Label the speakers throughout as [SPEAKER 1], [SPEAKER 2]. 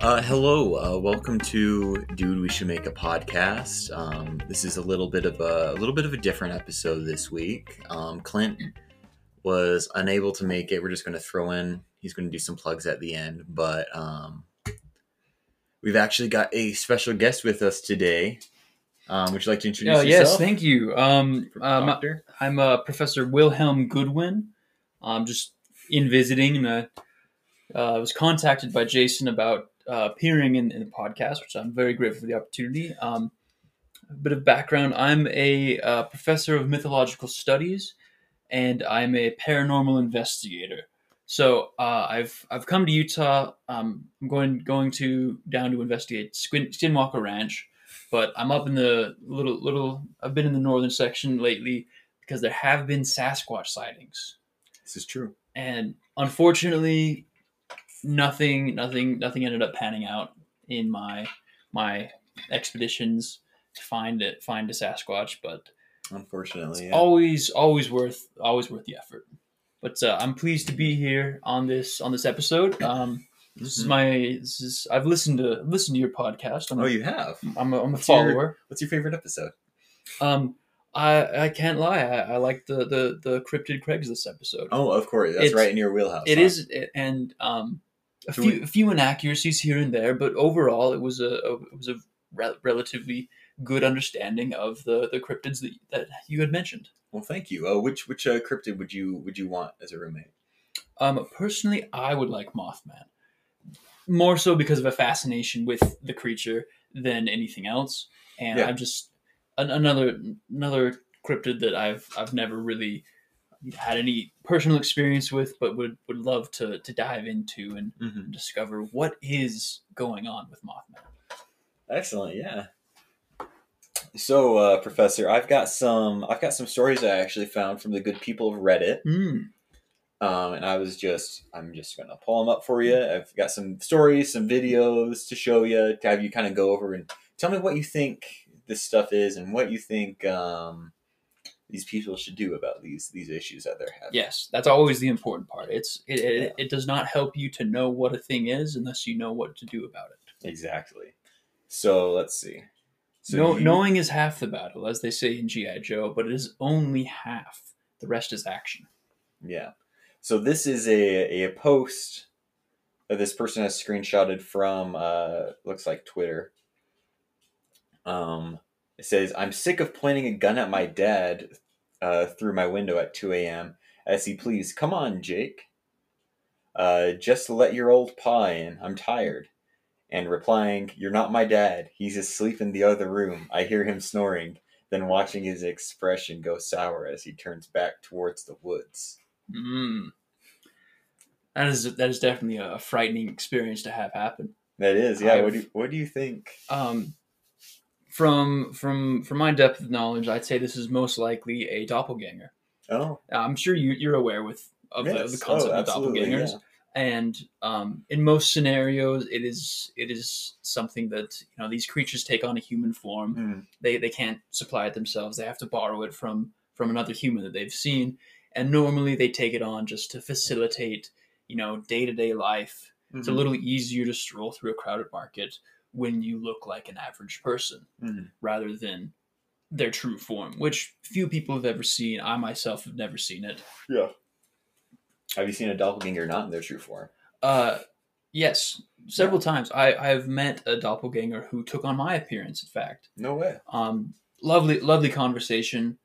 [SPEAKER 1] Uh, hello, uh, welcome to Dude. We should make a podcast. Um, this is a little bit of a, a little bit of a different episode this week. Um, Clint was unable to make it. We're just going to throw in. He's going to do some plugs at the end, but um, we've actually got a special guest with us today. Um, would you like to introduce
[SPEAKER 2] Oh,
[SPEAKER 1] yourself?
[SPEAKER 2] yes, thank you. Um, um,
[SPEAKER 1] Doctor?
[SPEAKER 2] I'm uh, Professor Wilhelm Goodwin. I'm just in visiting, and uh, uh, I was contacted by Jason about uh, appearing in, in the podcast, which I'm very grateful for the opportunity. Um, a bit of background: I'm a uh, professor of mythological studies, and I'm a paranormal investigator. So uh, I've I've come to Utah. Um, I'm going going to down to investigate Skin, Skinwalker Ranch but I'm up in the little little. I've been in the northern section lately because there have been Sasquatch sightings,
[SPEAKER 1] This is true.
[SPEAKER 2] and unfortunately, nothing nothing nothing ended up panning out in my my expeditions to find it find a Sasquatch. But
[SPEAKER 1] Unfortunately, yeah.
[SPEAKER 2] always always worth always worth the effort. But uh, I'm pleased to be here on this on this episode. Um, this is
[SPEAKER 1] Mhm.
[SPEAKER 2] my this is I've listened to listened to your podcast. I'm a,
[SPEAKER 1] Oh, you have.
[SPEAKER 2] I'm a, I'm a
[SPEAKER 1] What's your-
[SPEAKER 2] follower.
[SPEAKER 1] What's your favorite episode?
[SPEAKER 2] Um, I I can't lie. I, I like the the the cryptid Craigslist episode.
[SPEAKER 1] Oh, of course. That's
[SPEAKER 2] It's-
[SPEAKER 1] right in your wheelhouse.
[SPEAKER 2] It
[SPEAKER 1] huh?
[SPEAKER 2] is, and um, a
[SPEAKER 1] So
[SPEAKER 2] few
[SPEAKER 1] we-
[SPEAKER 2] few inaccuracies here and there, but overall, it was a, a it was a re- relatively good understanding of the the cryptids that that you had mentioned.
[SPEAKER 1] Well, thank you. Uh, which which uh, cryptid would you would you want as a roommate?
[SPEAKER 2] Um, personally, I would like Mothman more so because of a fascination with the creature than anything else, and
[SPEAKER 1] Yeah.
[SPEAKER 2] I'm just an, another another cryptid that I've I've never really had any personal experience with, but would would love to to dive into and
[SPEAKER 1] Mm-hmm.
[SPEAKER 2] discover what is going on with Mothman.
[SPEAKER 1] Excellent. Yeah. So, uh, Professor, I've got some I've got some stories I actually found from the good people of Reddit,
[SPEAKER 2] Mm.
[SPEAKER 1] um, and I was just I'm just gonna pull them up for you. I've got some stories, some videos to show you to have you kind of go over and tell me what you think this stuff is and what you think um, these people should do about these these issues that they're having.
[SPEAKER 2] Yes, that's always the important part. It's it, it,
[SPEAKER 1] Yeah.
[SPEAKER 2] it does not help you to know what a thing is unless you know what to do about it.
[SPEAKER 1] Exactly. So let's see. So
[SPEAKER 2] no,
[SPEAKER 1] you-
[SPEAKER 2] knowing is half the battle, as they say in GI Joe, but it is only half. The rest is action.
[SPEAKER 1] Yeah. So this is a, a post that this person has screenshotted from uh looks like Twitter. Um it says, I'm sick of pointing a gun at my dad uh, through my window at 2 a.m. as he pleads, Come on, Jake. Uh, just let your old paw in. I'm tired. And replying, You're not my dad. He's asleep in the other room. I hear him snoring. Then watching his expression go sour as he turns back towards the woods.
[SPEAKER 2] Mm. That is that is definitely a frightening experience to have happen.
[SPEAKER 1] That is, yeah. What
[SPEAKER 2] I've-
[SPEAKER 1] do you, what do you think?
[SPEAKER 2] Um, from from from my depth of knowledge, I'd say this is most likely a doppelganger.
[SPEAKER 1] Oh,
[SPEAKER 2] I'm sure you, you're aware with of the,
[SPEAKER 1] yes.
[SPEAKER 2] the concept
[SPEAKER 1] oh,
[SPEAKER 2] of doppelgangers.
[SPEAKER 1] yeah.
[SPEAKER 2] and um, in most scenarios it is it is something that you know these creatures take on a human form
[SPEAKER 1] Mm,
[SPEAKER 2] they they can't supply it themselves they have to borrow it from from another human that they've seen and normally they take it on just to facilitate you know day-to-day life it's a
[SPEAKER 1] mhm,
[SPEAKER 2] little easier to stroll through a crowded market when you look like an average person
[SPEAKER 1] mhm.
[SPEAKER 2] rather than their true form which few people have ever seen i myself have never seen it
[SPEAKER 1] Yeah. Have you seen a doppelganger not in their true form?
[SPEAKER 2] Uh, yes, several times. I I've met a doppelganger who took on my appearance. In fact,
[SPEAKER 1] No way.
[SPEAKER 2] um, lovely lovely conversation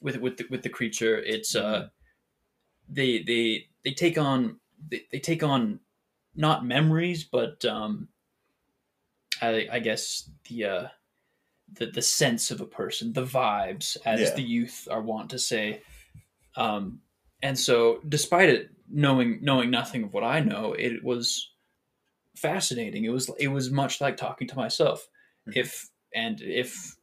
[SPEAKER 2] with with the, with the creature. It's uh, they they they take on they, they take on not memories, but um, I I guess the uh. The, the sense of a person, the vibes, as
[SPEAKER 1] Yeah.
[SPEAKER 2] the youth are wont to say, um, and so despite it knowing knowing nothing of what I know, it was fascinating. It was it was much like talking to myself.
[SPEAKER 1] Mhm.
[SPEAKER 2] If and if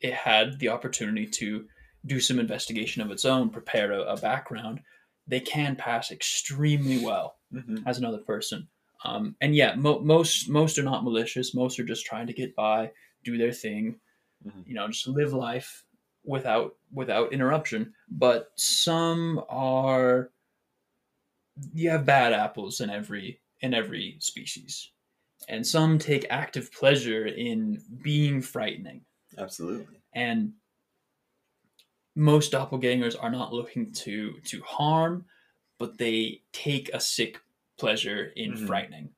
[SPEAKER 2] it had the opportunity to do some investigation of its own, prepare a, a background, they can pass extremely well
[SPEAKER 1] hmm
[SPEAKER 2] as another person. Um, and yeah, mo- most most are not malicious. Most are just trying to get by, do their thing,
[SPEAKER 1] Mhm.
[SPEAKER 2] you know, just live life without without interruption. But some are you have bad apples in every in every species, and some take active pleasure in being frightening.
[SPEAKER 1] Absolutely.
[SPEAKER 2] And most doppelgangers are not looking to to harm, but they take a sick pleasure in
[SPEAKER 1] Mhm.
[SPEAKER 2] frightening.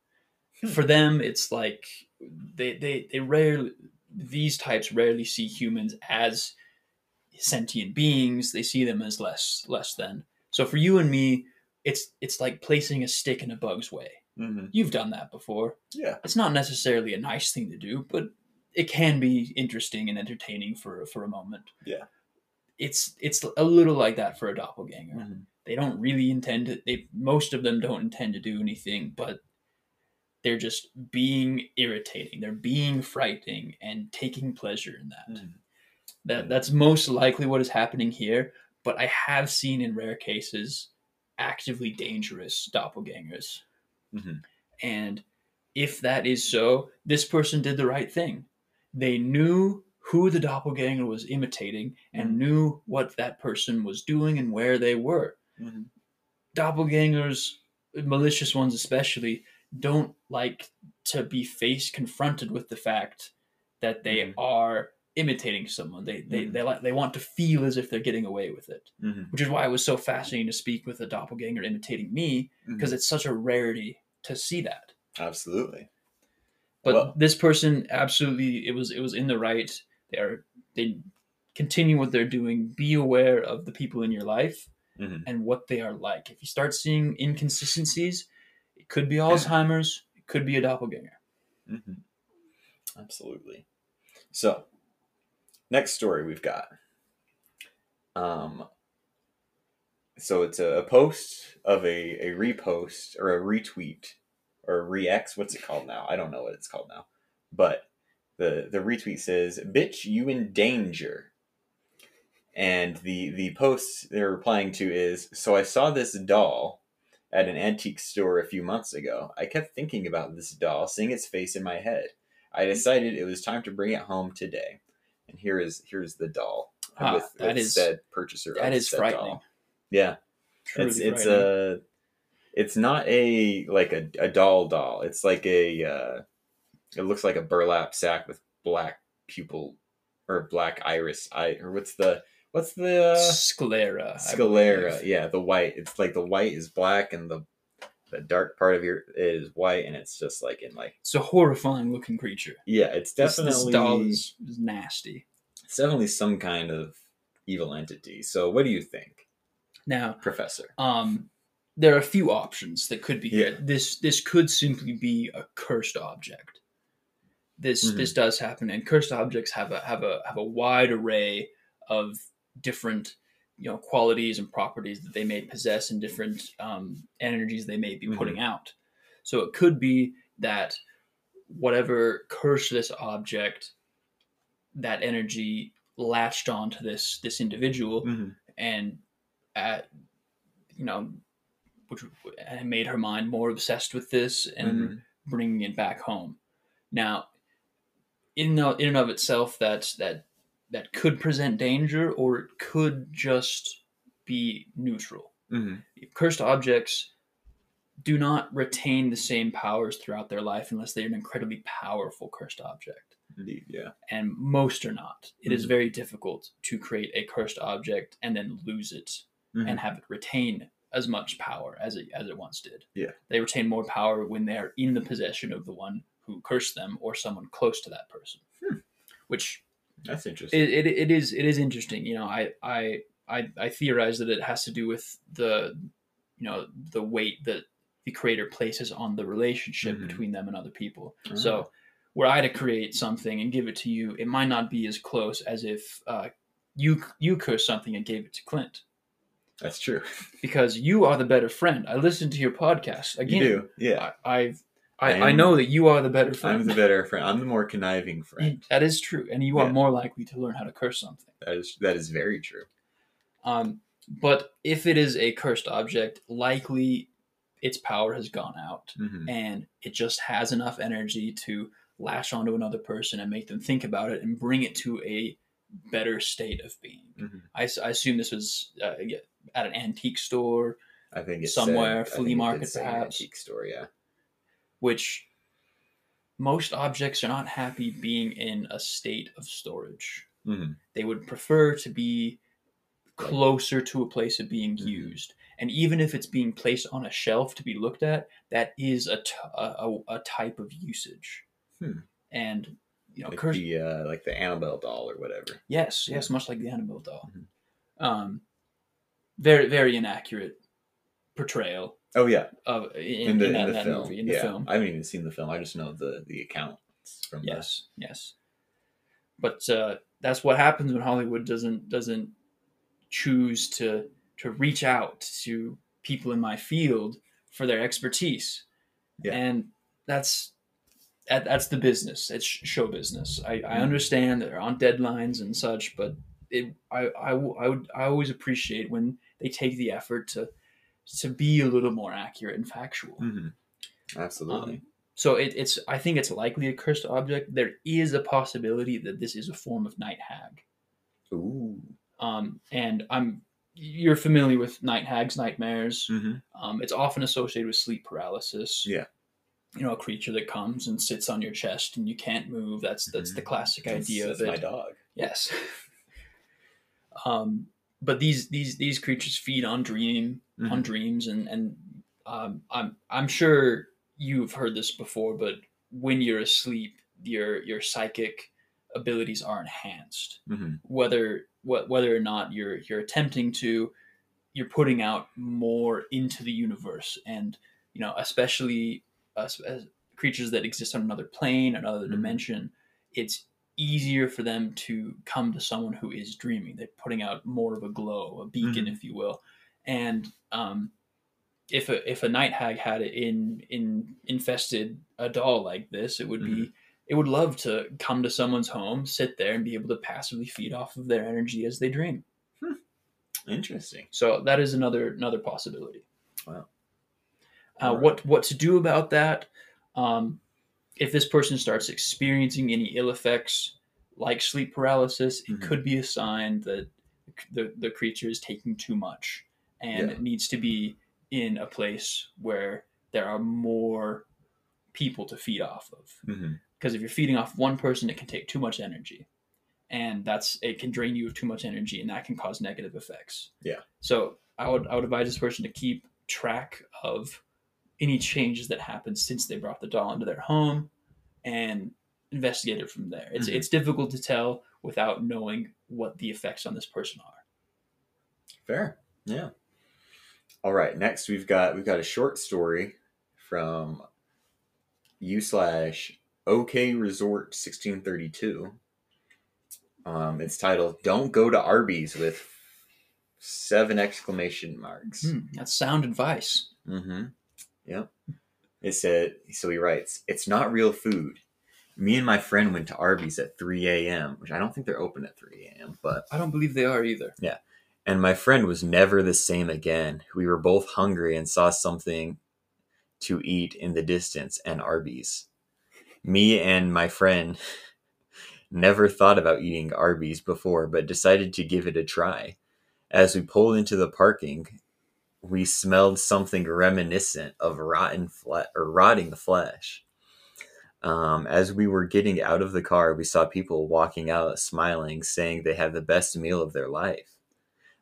[SPEAKER 1] Hmm.
[SPEAKER 2] For them, it's like they they they rarely these types rarely see humans as sentient beings. They see them as less less than. So for you and me, it's it's like placing a stick in a bug's way.
[SPEAKER 1] hmm
[SPEAKER 2] You've done that before.
[SPEAKER 1] Yeah.
[SPEAKER 2] It's not necessarily a nice thing to do, but it can be interesting and entertaining for for a moment.
[SPEAKER 1] Yeah.
[SPEAKER 2] It's it's a little like that for a doppelganger.
[SPEAKER 1] Mhm.
[SPEAKER 2] They don't really intend to they most of them don't intend to do anything, but they're just being irritating. They're being frightening and taking pleasure in that.
[SPEAKER 1] Mhm.
[SPEAKER 2] That that's most likely what is happening here, but I have seen in rare cases actively dangerous doppelgangers.
[SPEAKER 1] Mhm.
[SPEAKER 2] And if that is so, this person did the right thing. They knew who the doppelganger was imitating and knew what that person was doing and where they were.
[SPEAKER 1] Mhm.
[SPEAKER 2] Doppelgangers, malicious ones especially, don't like to be face confronted with the fact that they
[SPEAKER 1] Mhm.
[SPEAKER 2] are imitating someone. They they
[SPEAKER 1] Mhm.
[SPEAKER 2] they like they want to feel as if they're getting away with it,
[SPEAKER 1] Mhm.
[SPEAKER 2] which is why it was so fascinating to speak with a doppelganger imitating me because
[SPEAKER 1] Mhm.
[SPEAKER 2] it's such a rarity to see that.
[SPEAKER 1] Absolutely.
[SPEAKER 2] But
[SPEAKER 1] Well-
[SPEAKER 2] this person absolutely it was it was in the right. They are they continue what they're doing. Be aware of the people in your life
[SPEAKER 1] Mhm.
[SPEAKER 2] and what they are like. If you start seeing inconsistencies, it could be Alzheimer's, it could be a doppelganger.
[SPEAKER 1] hmm Absolutely. So, next story we've got. Um, so it's a, a post of a, a repost or a retweet or a re-X. What's it called now? I don't know what it's called now. But the the retweet says, "Bitch, you in danger." And the the post they're replying to is, "So I saw this doll." At an antique store a few months ago, I kept thinking about this doll, seeing its face in my head. I decided it was time to bring it home today. And here is here's the doll
[SPEAKER 2] Ah,
[SPEAKER 1] with,
[SPEAKER 2] that
[SPEAKER 1] with
[SPEAKER 2] is-
[SPEAKER 1] said purchaser.
[SPEAKER 2] That
[SPEAKER 1] of
[SPEAKER 2] is
[SPEAKER 1] said
[SPEAKER 2] frightening.
[SPEAKER 1] doll. Yeah,
[SPEAKER 2] Truly
[SPEAKER 1] it's it's
[SPEAKER 2] frightening.
[SPEAKER 1] a it's not a like a, a doll doll. It's like a uh, it looks like a burlap sack with black pupil or black iris eye or what's the what's the uh,
[SPEAKER 2] sclera.
[SPEAKER 1] Sclera? Yeah, the white. It's like the white is black and the the dark part of your is white and it's just like in like
[SPEAKER 2] It's a horrifying looking creature.
[SPEAKER 1] yeah, it's definitely
[SPEAKER 2] this doll is, is nasty.
[SPEAKER 1] it's definitely some kind of evil entity. So what do you think,
[SPEAKER 2] Now,
[SPEAKER 1] Professor?
[SPEAKER 2] um, there are a few options that could be
[SPEAKER 1] Yeah.
[SPEAKER 2] here. This this could simply be a cursed object. This
[SPEAKER 1] Mhm.
[SPEAKER 2] this does happen, and cursed objects have a have a have a wide array of different you know qualities and properties that they may possess and different um, energies they may be
[SPEAKER 1] Mhm.
[SPEAKER 2] putting out. So it could be that whatever cursed this object, that energy latched onto this this individual
[SPEAKER 1] Mm-hmm.
[SPEAKER 2] and at you know which made her mind more obsessed with this and
[SPEAKER 1] Mhm.
[SPEAKER 2] bringing it back home now in the, in and of itself that that that could present danger or it could just be neutral
[SPEAKER 1] Mm-hmm.
[SPEAKER 2] cursed objects do not retain the same powers throughout their life unless they're an incredibly powerful cursed object
[SPEAKER 1] Indeed, yeah.
[SPEAKER 2] and most are not It is
[SPEAKER 1] Mhm.
[SPEAKER 2] very difficult to create a cursed object and then lose it
[SPEAKER 1] Mhm.
[SPEAKER 2] and have it retain as much power as it as it once did.
[SPEAKER 1] Yeah.
[SPEAKER 2] They retain more power when they're in the possession of the one who cursed them or someone close to that person.
[SPEAKER 1] Hmm.
[SPEAKER 2] Which
[SPEAKER 1] That's interesting.
[SPEAKER 2] it, it, it is it is interesting. You know, I, I I I theorize that it has to do with the you know the weight that the creator places on the relationship
[SPEAKER 1] Mhm.
[SPEAKER 2] between them and other people.
[SPEAKER 1] Ah.
[SPEAKER 2] So were I to create something and give it to you, it might not be as close as if uh, you you cursed something and gave it to Clint
[SPEAKER 1] That's true.
[SPEAKER 2] because you are the better friend. I listened to your podcast again.
[SPEAKER 1] You do, yeah.
[SPEAKER 2] I, I've I,
[SPEAKER 1] I
[SPEAKER 2] I know that you are the better friend.
[SPEAKER 1] I'm the better friend. I'm the more conniving friend.
[SPEAKER 2] that is true, and you are
[SPEAKER 1] Yeah.
[SPEAKER 2] more likely to learn how to curse something.
[SPEAKER 1] That is that is very true.
[SPEAKER 2] Um, but if it is a cursed object, likely its power has gone out,
[SPEAKER 1] hmm
[SPEAKER 2] and it just has enough energy to lash onto another person and make them think about it and bring it to a better state of being.
[SPEAKER 1] hmm
[SPEAKER 2] I, I assume this was uh, at an antique store,
[SPEAKER 1] I think it's
[SPEAKER 2] Somewhere, flea
[SPEAKER 1] think it did
[SPEAKER 2] market, perhaps.
[SPEAKER 1] Antique store, yeah.
[SPEAKER 2] Which most objects are not happy being in a state of storage.
[SPEAKER 1] hmm
[SPEAKER 2] They would prefer to be closer to a place of being
[SPEAKER 1] Mhm.
[SPEAKER 2] used. And even if it's being placed on a shelf to be looked at, that is a, t- a, a- type of usage.
[SPEAKER 1] Hmm.
[SPEAKER 2] And, you know,
[SPEAKER 1] Like
[SPEAKER 2] curs-
[SPEAKER 1] the uh, like the Annabelle doll or whatever.
[SPEAKER 2] yes, yes, much like the Annabelle doll.
[SPEAKER 1] Mhm.
[SPEAKER 2] Um, very, very inaccurate portrayal
[SPEAKER 1] Oh yeah,
[SPEAKER 2] of in,
[SPEAKER 1] in the
[SPEAKER 2] in
[SPEAKER 1] in, the
[SPEAKER 2] that
[SPEAKER 1] film.
[SPEAKER 2] movie, in the
[SPEAKER 1] yeah,
[SPEAKER 2] film.
[SPEAKER 1] I haven't even seen the film. I just know the the account from the-
[SPEAKER 2] Yes, yes. But uh, that's what happens when Hollywood doesn't doesn't choose to to reach out to people in my field for their expertise,
[SPEAKER 1] Yeah.
[SPEAKER 2] and that's that, that's the business. It's show business. I, I
[SPEAKER 1] Mhm.
[SPEAKER 2] understand that they're on deadlines and such, but it I I would I always appreciate when they take the effort to to be a little more accurate and factual.
[SPEAKER 1] Mhm. Absolutely.
[SPEAKER 2] Um, so it, it's I think it's likely a cursed object. There is a possibility that this is a form of night hag.
[SPEAKER 1] Ooh.
[SPEAKER 2] Um, and I'm you're familiar with night hags, nightmares.
[SPEAKER 1] hmm
[SPEAKER 2] Um, it's often associated with sleep paralysis.
[SPEAKER 1] Yeah.
[SPEAKER 2] You know, a creature that comes and sits on your chest and you can't move. That's that's the
[SPEAKER 1] Mhm.
[SPEAKER 2] classic
[SPEAKER 1] That's,
[SPEAKER 2] idea
[SPEAKER 1] that's
[SPEAKER 2] of it.
[SPEAKER 1] my dog.
[SPEAKER 2] Yes. um, but these these these creatures feed on dream on
[SPEAKER 1] Mhm.
[SPEAKER 2] dreams and and um, I'm I'm sure you've heard this before, but when you're asleep, your your psychic abilities are enhanced.
[SPEAKER 1] Mhm.
[SPEAKER 2] Whether what whether or not you're you're attempting to, you're putting out more into the universe, and you know especially us as creatures that exist on another plane, another
[SPEAKER 1] Mhm.
[SPEAKER 2] dimension. It's easier for them to come to someone who is dreaming. They're putting out more of a glow, a beacon,
[SPEAKER 1] Mhm.
[SPEAKER 2] if you will. And um, if a if a night hag had it in in infested a doll like this, it would be it would love to come to someone's home, sit there, and be able to passively feed off of their energy as they dream.
[SPEAKER 1] Interesting.
[SPEAKER 2] So that is another another possibility.
[SPEAKER 1] Wow.
[SPEAKER 2] Uh,
[SPEAKER 1] Alright.
[SPEAKER 2] What what to do about that? Um, if this person starts experiencing any ill effects like sleep paralysis, it
[SPEAKER 1] Mhm.
[SPEAKER 2] could be a sign that the the creature is taking too much and
[SPEAKER 1] Yeah.
[SPEAKER 2] it needs to be in a place where there are more people to feed off of.
[SPEAKER 1] hmm
[SPEAKER 2] Because if you're feeding off one person, it can take too much energy, and that's it can drain you of too much energy, and that can cause negative effects.
[SPEAKER 1] Yeah.
[SPEAKER 2] So I would I would advise this person to keep track of any changes that happened since they brought the doll into their home, and investigate it from there. It's
[SPEAKER 1] Mhm.
[SPEAKER 2] it's difficult to tell without knowing what the effects on this person are.
[SPEAKER 1] Fair. Yeah. All right. Next, we've got we've got a short story from u slash OK Resort sixteen thirty two. Um, it's titled "Don't Go to Arby's" with seven exclamation marks.
[SPEAKER 2] Hmm, that's sound advice.
[SPEAKER 1] Mm-hmm. Yep. It said so. He writes, "It's not real food." Me and my friend went to Arby's at 3 a.m., which I don't think they're open at 3 a.m., but
[SPEAKER 2] I don't believe they are either.
[SPEAKER 1] And my friend was never the same again. We were both hungry and saw something to eat in the distance and Arby's. Me and my friend never thought about eating Arby's before, but decided to give it a try. As we pulled into the parking, we smelled something reminiscent of rotten flesh or rotting flesh. Um, as we were getting out of the car, we saw people walking out smiling, saying they had the best meal of their life.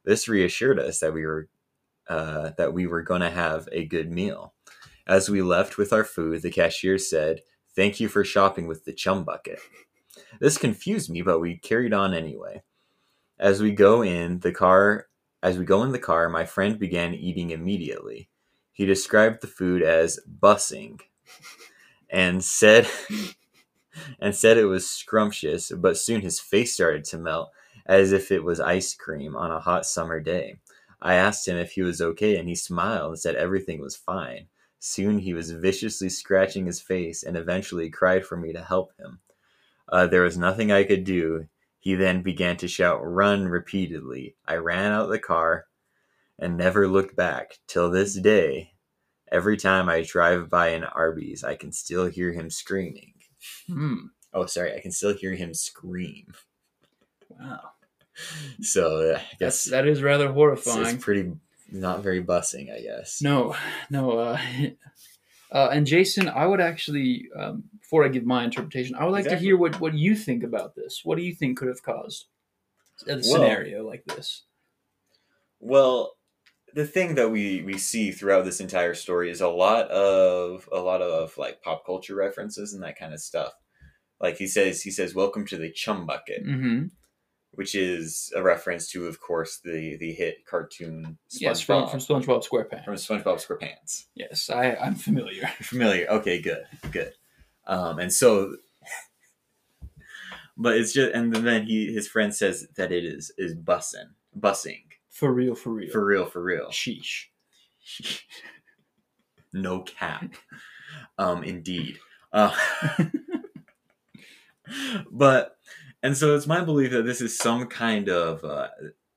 [SPEAKER 1] This reassured us that we were uh, that we were going to have a good meal. As we left with our food, the cashier said, "Thank you for shopping with the chum bucket." This confused me, but we carried on anyway. As we go in the car, as we go in the car, my friend began eating immediately. He described the food as bussing and said and said it was scrumptious, but soon his face started to melt as if it was ice cream on a hot summer day. I asked him if he was okay, and he smiled and said everything was fine. Soon he was viciously scratching his face and eventually cried for me to help him. Uh, there was nothing I could do. He then began to shout, Run repeatedly. I ran out of the car and never looked back. Till this day, every time I drive by an Arby's, I can still hear him screaming.
[SPEAKER 2] Hmm.
[SPEAKER 1] Oh, sorry, I can still hear him scream.
[SPEAKER 2] Wow.
[SPEAKER 1] So I
[SPEAKER 2] That's
[SPEAKER 1] guess
[SPEAKER 2] that is rather horrifying.
[SPEAKER 1] it's pretty not very bussing, I guess.
[SPEAKER 2] No, no. Uh, Uh, and Jason, I would actually, um, before I give my interpretation, I would like to hear what, what you think about this. What do you think could have caused a scenario like this?
[SPEAKER 1] Well, the thing that we we see throughout this entire story is a lot of a lot of like pop culture references and that kind of stuff. Like he says, he says, "Welcome to the chum bucket,"
[SPEAKER 2] Mm-hmm.
[SPEAKER 1] Which is a reference to, of course, the the hit cartoon SpongeBob
[SPEAKER 2] Yes, from, from SpongeBob SquarePants.
[SPEAKER 1] from SpongeBob SquarePants.
[SPEAKER 2] Yes, I, I'm familiar.
[SPEAKER 1] Familiar? Okay, good, good. Um, and so, but it's just, and then he his friend says that it is is bussing, bussing
[SPEAKER 2] For real, for real.
[SPEAKER 1] for real, for real.
[SPEAKER 2] Sheesh.
[SPEAKER 1] no cap. Um, indeed. Uh, but and so it's my belief that this is some kind of uh,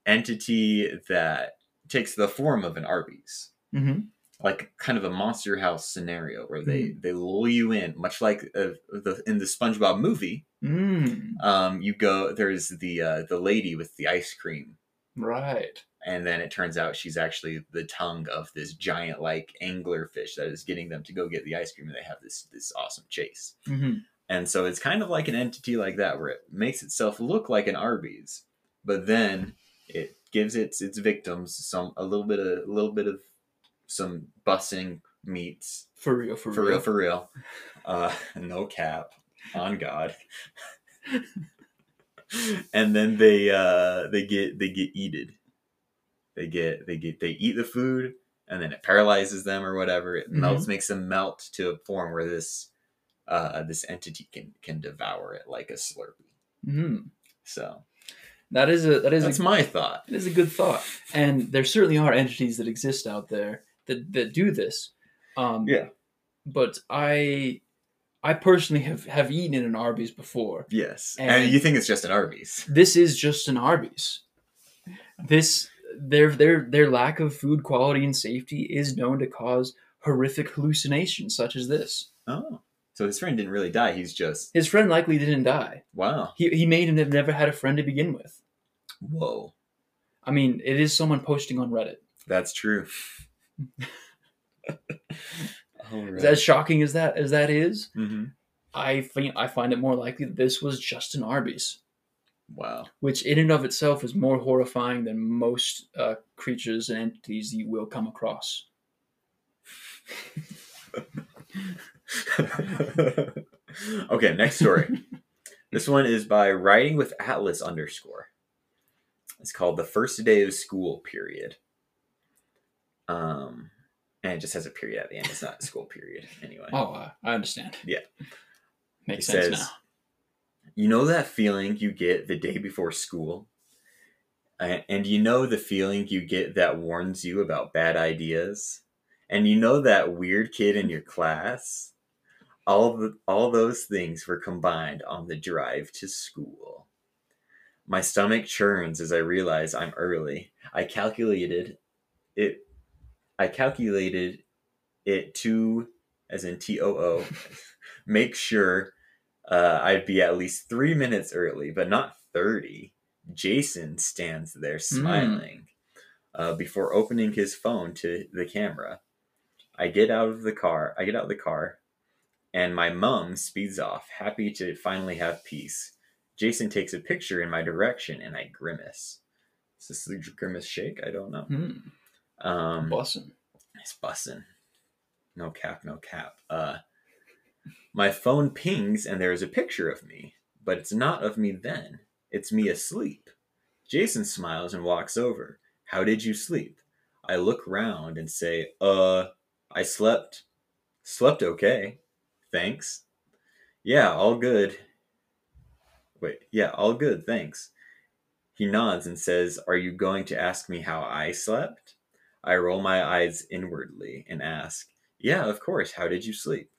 [SPEAKER 1] entity that takes the form of an Arby's,
[SPEAKER 2] Mm-hmm.
[SPEAKER 1] like kind of a monster house scenario where they they lull you in, much like uh, the in the SpongeBob movie.
[SPEAKER 2] Mm,
[SPEAKER 1] Um, you go there's the uh, the lady with the ice cream
[SPEAKER 2] right.
[SPEAKER 1] and then it turns out she's actually the tongue of this giant like anglerfish that is getting them to go get the ice cream and they have this this awesome chase
[SPEAKER 2] Mm-hmm.
[SPEAKER 1] And so it's kind of like an entity like that where it makes itself look like an arby's but then it gives its its victims some a little bit of a little bit of some bussing meats.
[SPEAKER 2] For real, for,
[SPEAKER 1] for
[SPEAKER 2] real.
[SPEAKER 1] real? for real. Uh no cap on god. And then they uh they get they get eated. They get they get they eat the food and then it paralyzes them or whatever. It
[SPEAKER 2] Mhm.
[SPEAKER 1] melts makes them melt to a form where this uh this entity can can devour it like a slurpee
[SPEAKER 2] Mhm.
[SPEAKER 1] so
[SPEAKER 2] That is a that is
[SPEAKER 1] that's
[SPEAKER 2] a,
[SPEAKER 1] my thought
[SPEAKER 2] It is a good thought, and there certainly are entities that exist out there that that do this. Um,
[SPEAKER 1] Yeah.
[SPEAKER 2] But I, I personally have have eaten in an Arby's before.
[SPEAKER 1] yes and,
[SPEAKER 2] And-
[SPEAKER 1] you think it's just an arby's
[SPEAKER 2] This is just an Arby's. This their their their lack of food quality and safety is known to cause horrific hallucinations such as this.
[SPEAKER 1] oh so his friend didn't really die he's just
[SPEAKER 2] His friend likely didn't die.
[SPEAKER 1] wow
[SPEAKER 2] He he made him have never had a friend to begin with.
[SPEAKER 1] whoa
[SPEAKER 2] I mean, it is someone posting on Reddit.
[SPEAKER 1] that's true right.
[SPEAKER 2] As shocking as that as that is,
[SPEAKER 1] Mhm.
[SPEAKER 2] I think I find it more likely that this was just an Arby's,
[SPEAKER 1] wow
[SPEAKER 2] which in and of itself is more horrifying than most uh, creatures and entities you will come across.
[SPEAKER 1] okay, next story. this one is by writing with Atlas underscore. It's called the first day of school period. Um, and it just has a period at the end. It's not a school period anyway.
[SPEAKER 2] Oh, uh, I understand.
[SPEAKER 1] Yeah.
[SPEAKER 2] makes
[SPEAKER 1] It
[SPEAKER 2] sense
[SPEAKER 1] says,
[SPEAKER 2] now.
[SPEAKER 1] You know that feeling you get the day before school? And you know the feeling you get that warns you about bad ideas? And you know that weird kid in your class? All, the, all those things were combined on the drive to school. My stomach churns as I realize I'm early. I calculated it. I calculated it to, as in T O O, make sure uh, I'd be at least three minutes early, but not 30. Jason stands there smiling uh, before opening his phone to the camera. I get out of the car. I get out of the car, and my mum speeds off, happy to finally have peace. Jason takes a picture in my direction, and I grimace. Is this the grimace shake? I don't know.
[SPEAKER 2] Hmm.
[SPEAKER 1] Um,
[SPEAKER 2] Bussin'.
[SPEAKER 1] it's bussin'. No cap, no cap. Uh, my phone pings and there is a picture of me, but it's not of me then. It's me asleep. Jason smiles and walks over. How did you sleep? I look round and say, uh, I slept. Slept okay. Thanks. Yeah, all good. Wait, yeah, all good, thanks. He nods and says, Are you going to ask me how I slept? I roll my eyes inwardly and ask, Yeah, of course. How did you sleep?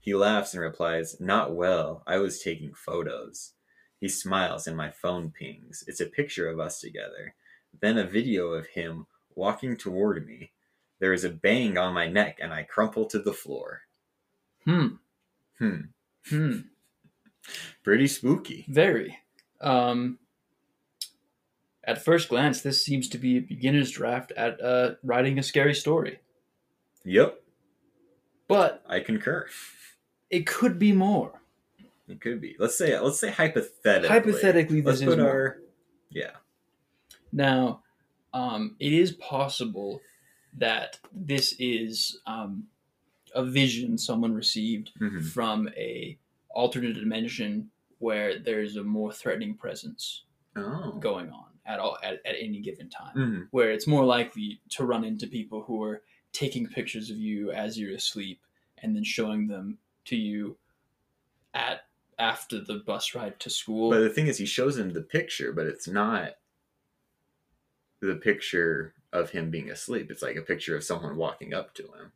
[SPEAKER 1] He laughs and replies, Not well. I was taking photos. He smiles and my phone pings. It's a picture of us together. Then a video of him walking toward me. There is a bang on my neck and I crumple to the floor.
[SPEAKER 2] Hmm.
[SPEAKER 1] Hmm.
[SPEAKER 2] Hmm.
[SPEAKER 1] Pretty spooky.
[SPEAKER 2] Very. Um, at first glance, this seems to be a beginner's draft at uh, writing a scary story.
[SPEAKER 1] Yep.
[SPEAKER 2] But
[SPEAKER 1] I concur.
[SPEAKER 2] it could be more.
[SPEAKER 1] It could be. Let's say let's say hypothetically.
[SPEAKER 2] Hypothetically,
[SPEAKER 1] let's
[SPEAKER 2] this is
[SPEAKER 1] put
[SPEAKER 2] more.
[SPEAKER 1] our yeah.
[SPEAKER 2] Now, um, it is possible that this is um, a vision someone received
[SPEAKER 1] Mhm.
[SPEAKER 2] from a alternate dimension where there's a more threatening presence
[SPEAKER 1] Oh.
[SPEAKER 2] going on at all at, at any given time.
[SPEAKER 1] Mhm.
[SPEAKER 2] Where it's more likely to run into people who are taking pictures of you as you're asleep and then showing them to you at after the bus ride to school.
[SPEAKER 1] But the thing is, he shows him the picture, but it's not the picture of him being asleep. It's like a picture of someone walking up to him.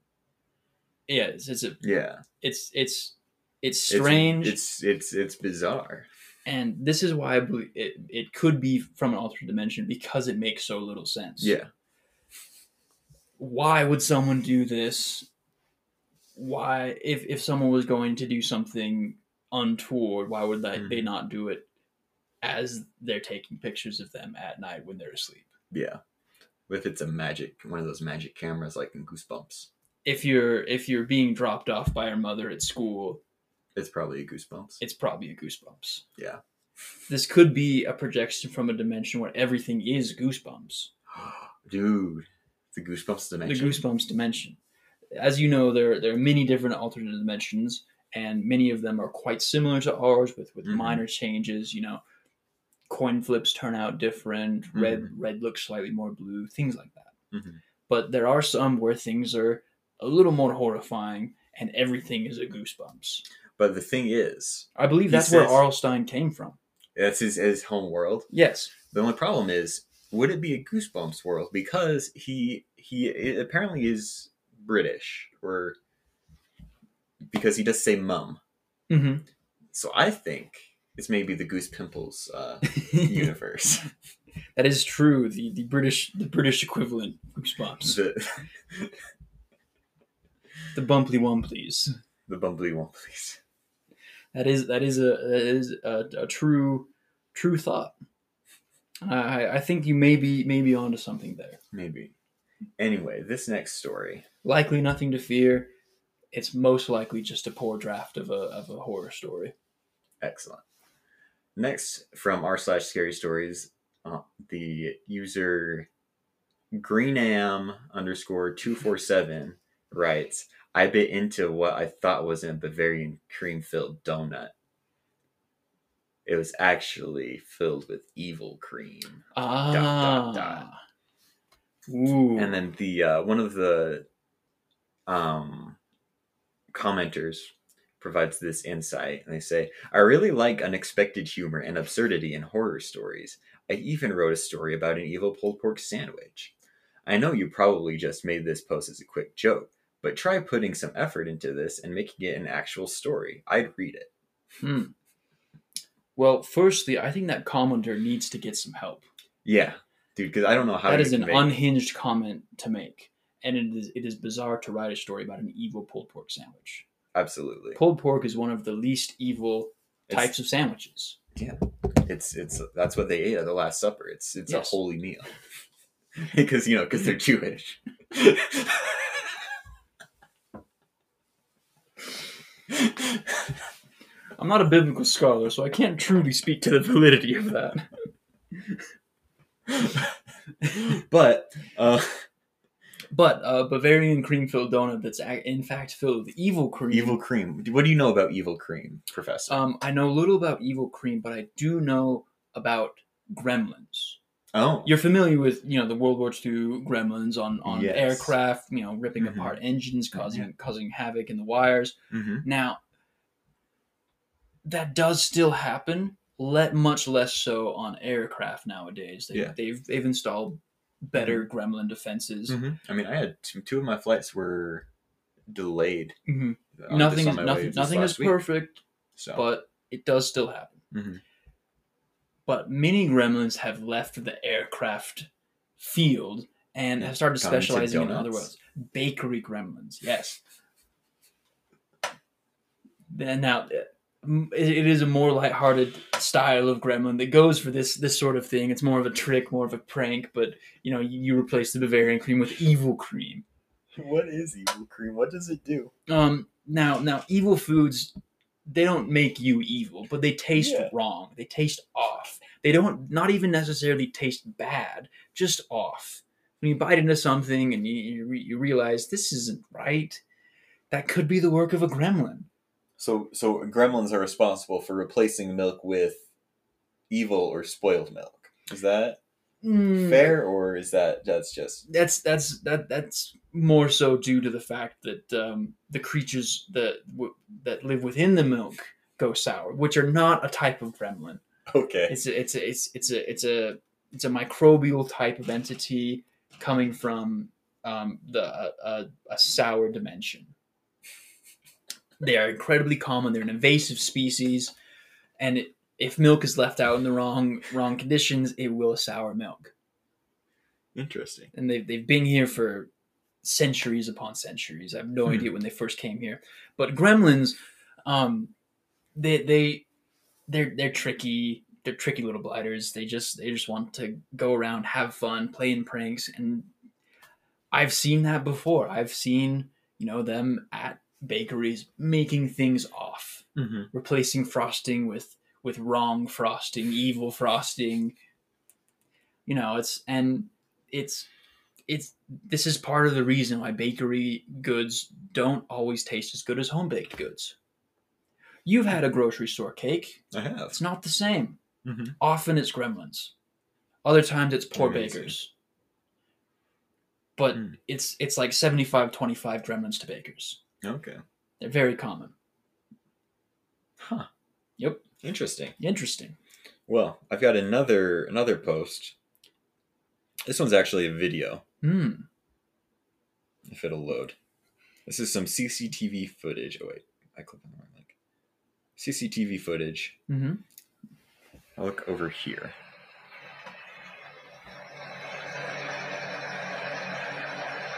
[SPEAKER 2] Yeah, it's, it's a
[SPEAKER 1] Yeah,
[SPEAKER 2] it's it's it's
[SPEAKER 1] It's-
[SPEAKER 2] strange
[SPEAKER 1] It's it's it's, bizarre.
[SPEAKER 2] and this is why I believe it, it could be from an alternate dimension because it makes so little sense.
[SPEAKER 1] Yeah,
[SPEAKER 2] Why would someone do this? Why if if someone was going to do something untoward, why would they, they
[SPEAKER 1] Mhm.
[SPEAKER 2] not do it as they're taking pictures of them at night when they're asleep?
[SPEAKER 1] yeah. If it's a magic, one of those magic cameras like in Goosebumps,
[SPEAKER 2] If you're if you're being dropped off by your mother at school,
[SPEAKER 1] it's probably a Goosebumps.
[SPEAKER 2] it's probably a goosebumps.
[SPEAKER 1] Yeah.
[SPEAKER 2] This could be a projection from a dimension where everything is goosebumps.
[SPEAKER 1] Dude, the Goosebumps dimension.
[SPEAKER 2] the goosebumps dimension as you know there there are many different alternate dimensions and many of them are quite similar to ours with with
[SPEAKER 1] Mhm.
[SPEAKER 2] minor changes you know coin flips turn out different red
[SPEAKER 1] Mhm.
[SPEAKER 2] red looks slightly more blue things like that
[SPEAKER 1] Mhm.
[SPEAKER 2] but there are some where things are a little more horrifying and everything is a goosebumps
[SPEAKER 1] But the thing is,
[SPEAKER 2] i believe that's where
[SPEAKER 1] says-
[SPEAKER 2] R.L. Stine came from
[SPEAKER 1] that's his his home world.
[SPEAKER 2] yes
[SPEAKER 1] The only problem is, would it be a Goosebumps world? Because he he it apparently is British, or because he does say mum.
[SPEAKER 2] hmm
[SPEAKER 1] So I think it's maybe the Goose Pimples uh, universe.
[SPEAKER 2] that is true the, the british the british equivalent goosebumps
[SPEAKER 1] the
[SPEAKER 2] the bumply wumplies
[SPEAKER 1] the Bumbly Wumblies.
[SPEAKER 2] That is that is a that is a, a true true thought. I I think you may be maybe onto something there.
[SPEAKER 1] Maybe. Anyway, this next story.
[SPEAKER 2] Likely nothing to fear. It's most likely just a poor draft of a of a horror story.
[SPEAKER 1] Excellent. Next, from r slash scary stories, uh, the user greenam underscore two four seven writes, "I bit into what I thought was a Bavarian cream filled donut. It was actually filled with evil cream."
[SPEAKER 2] Ah.
[SPEAKER 1] dot, dot.
[SPEAKER 2] Ooh.
[SPEAKER 1] And then the uh, one of the um, commenters provides this insight, and they say, "I really like unexpected humor and absurdity in horror stories. I even wrote a story about an evil pulled pork sandwich. I know you probably just made this post as a quick joke, but try putting some effort into this and making it an actual story. I'd read it."
[SPEAKER 2] Hmm. Well, firstly, I think that commenter needs to get some help.
[SPEAKER 1] Yeah, dude, because I don't know how
[SPEAKER 2] that is an
[SPEAKER 1] make-
[SPEAKER 2] unhinged comment to make, and it is it is bizarre to write a story about an evil pulled pork sandwich.
[SPEAKER 1] absolutely.
[SPEAKER 2] Pulled pork is one of the least evil
[SPEAKER 1] It's-
[SPEAKER 2] types of sandwiches.
[SPEAKER 1] Yeah, it's it's that's what they ate at the Last Supper. It's it's
[SPEAKER 2] Yes.
[SPEAKER 1] a holy meal because you know because they're Jewish.
[SPEAKER 2] I'm not a biblical scholar, so I can't truly speak to the validity of that.
[SPEAKER 1] but uh,
[SPEAKER 2] But a Bavarian cream filled donut that's in fact filled with evil cream.
[SPEAKER 1] evil cream. What do you know about evil cream, Professor?
[SPEAKER 2] Um, I know little about evil cream, but I do know about gremlins.
[SPEAKER 1] Oh,
[SPEAKER 2] You're familiar with you know the World War II gremlins on on
[SPEAKER 1] Yes.
[SPEAKER 2] aircraft, you know ripping
[SPEAKER 1] Mhm.
[SPEAKER 2] apart engines, causing causing havoc in the wires.
[SPEAKER 1] hmm
[SPEAKER 2] Now, that does still happen. Let much less so on aircraft nowadays. They,
[SPEAKER 1] Yeah.
[SPEAKER 2] They've they've installed better gremlin defenses.
[SPEAKER 1] hmm I mean, I had two, two of my flights were delayed.
[SPEAKER 2] Mhm.
[SPEAKER 1] uh,
[SPEAKER 2] Nothing is nothing nothing is
[SPEAKER 1] last week.
[SPEAKER 2] perfect,
[SPEAKER 1] So
[SPEAKER 2] but it does still happen. But many gremlins have left the aircraft field and have started
[SPEAKER 1] Gone
[SPEAKER 2] specializing in other
[SPEAKER 1] donuts?
[SPEAKER 2] worlds. Bakery gremlins, yes. Then now, it it is a more lighthearted style of gremlin that goes for this this sort of thing. It's more of a trick, more of a prank. But you know, you, you replace the Bavarian cream with evil cream.
[SPEAKER 1] What is evil cream? What does it do?
[SPEAKER 2] Um, now, now, evil foods, they don't make you evil, but they taste
[SPEAKER 1] Yeah.
[SPEAKER 2] wrong. They taste off. They don't, not even necessarily taste bad, just off. When you bite into something and you you, re- you realize this isn't right, that could be the work of a gremlin.
[SPEAKER 1] So, so gremlins are responsible for replacing milk with evil or spoiled milk. Is that
[SPEAKER 2] Mm,
[SPEAKER 1] fair, or is that that's just
[SPEAKER 2] That's that's that that's more so due to the fact that um, the creatures that w- that live within the milk go sour, which are not a type of gremlin.
[SPEAKER 1] okay?
[SPEAKER 2] It's a, it's a, it's it's a it's a it's a microbial type of entity coming from um, the a, a, a sour dimension. They are incredibly common. They're an invasive species, and it, if milk is left out in the wrong wrong conditions, it will sour milk.
[SPEAKER 1] Interesting.
[SPEAKER 2] And they've they've been here for centuries upon centuries. I have no
[SPEAKER 1] Hmm.
[SPEAKER 2] idea when they first came here, but gremlins, um, they they they're they're tricky. They're tricky little blighters. They just they just want to go around, have fun, play in pranks, and I've seen that before. I've seen you know them at bakeries making things off,
[SPEAKER 1] Mm-hmm.
[SPEAKER 2] replacing frosting with with wrong frosting, evil frosting. You know, it's and it's it's this is part of the reason why bakery goods don't always taste as good as home baked goods. You've had a grocery store cake.
[SPEAKER 1] I have.
[SPEAKER 2] It's not the same.
[SPEAKER 1] Mm-hmm.
[SPEAKER 2] Often it's gremlins. Other times it's poor
[SPEAKER 1] easy.
[SPEAKER 2] bakers. But
[SPEAKER 1] Mm.
[SPEAKER 2] it's it's like 75 25 gremlins to bakers.
[SPEAKER 1] Okay.
[SPEAKER 2] They're very common.
[SPEAKER 1] Huh.
[SPEAKER 2] Yep.
[SPEAKER 1] Interesting.
[SPEAKER 2] Interesting.
[SPEAKER 1] Well, I've got another another post. This one's actually a video.
[SPEAKER 2] Hmm.
[SPEAKER 1] If it'll load. This is some CCTV footage. Oh wait, I clicked on the wrong link. CCTV footage.
[SPEAKER 2] Mm-hmm.
[SPEAKER 1] I'll look over here.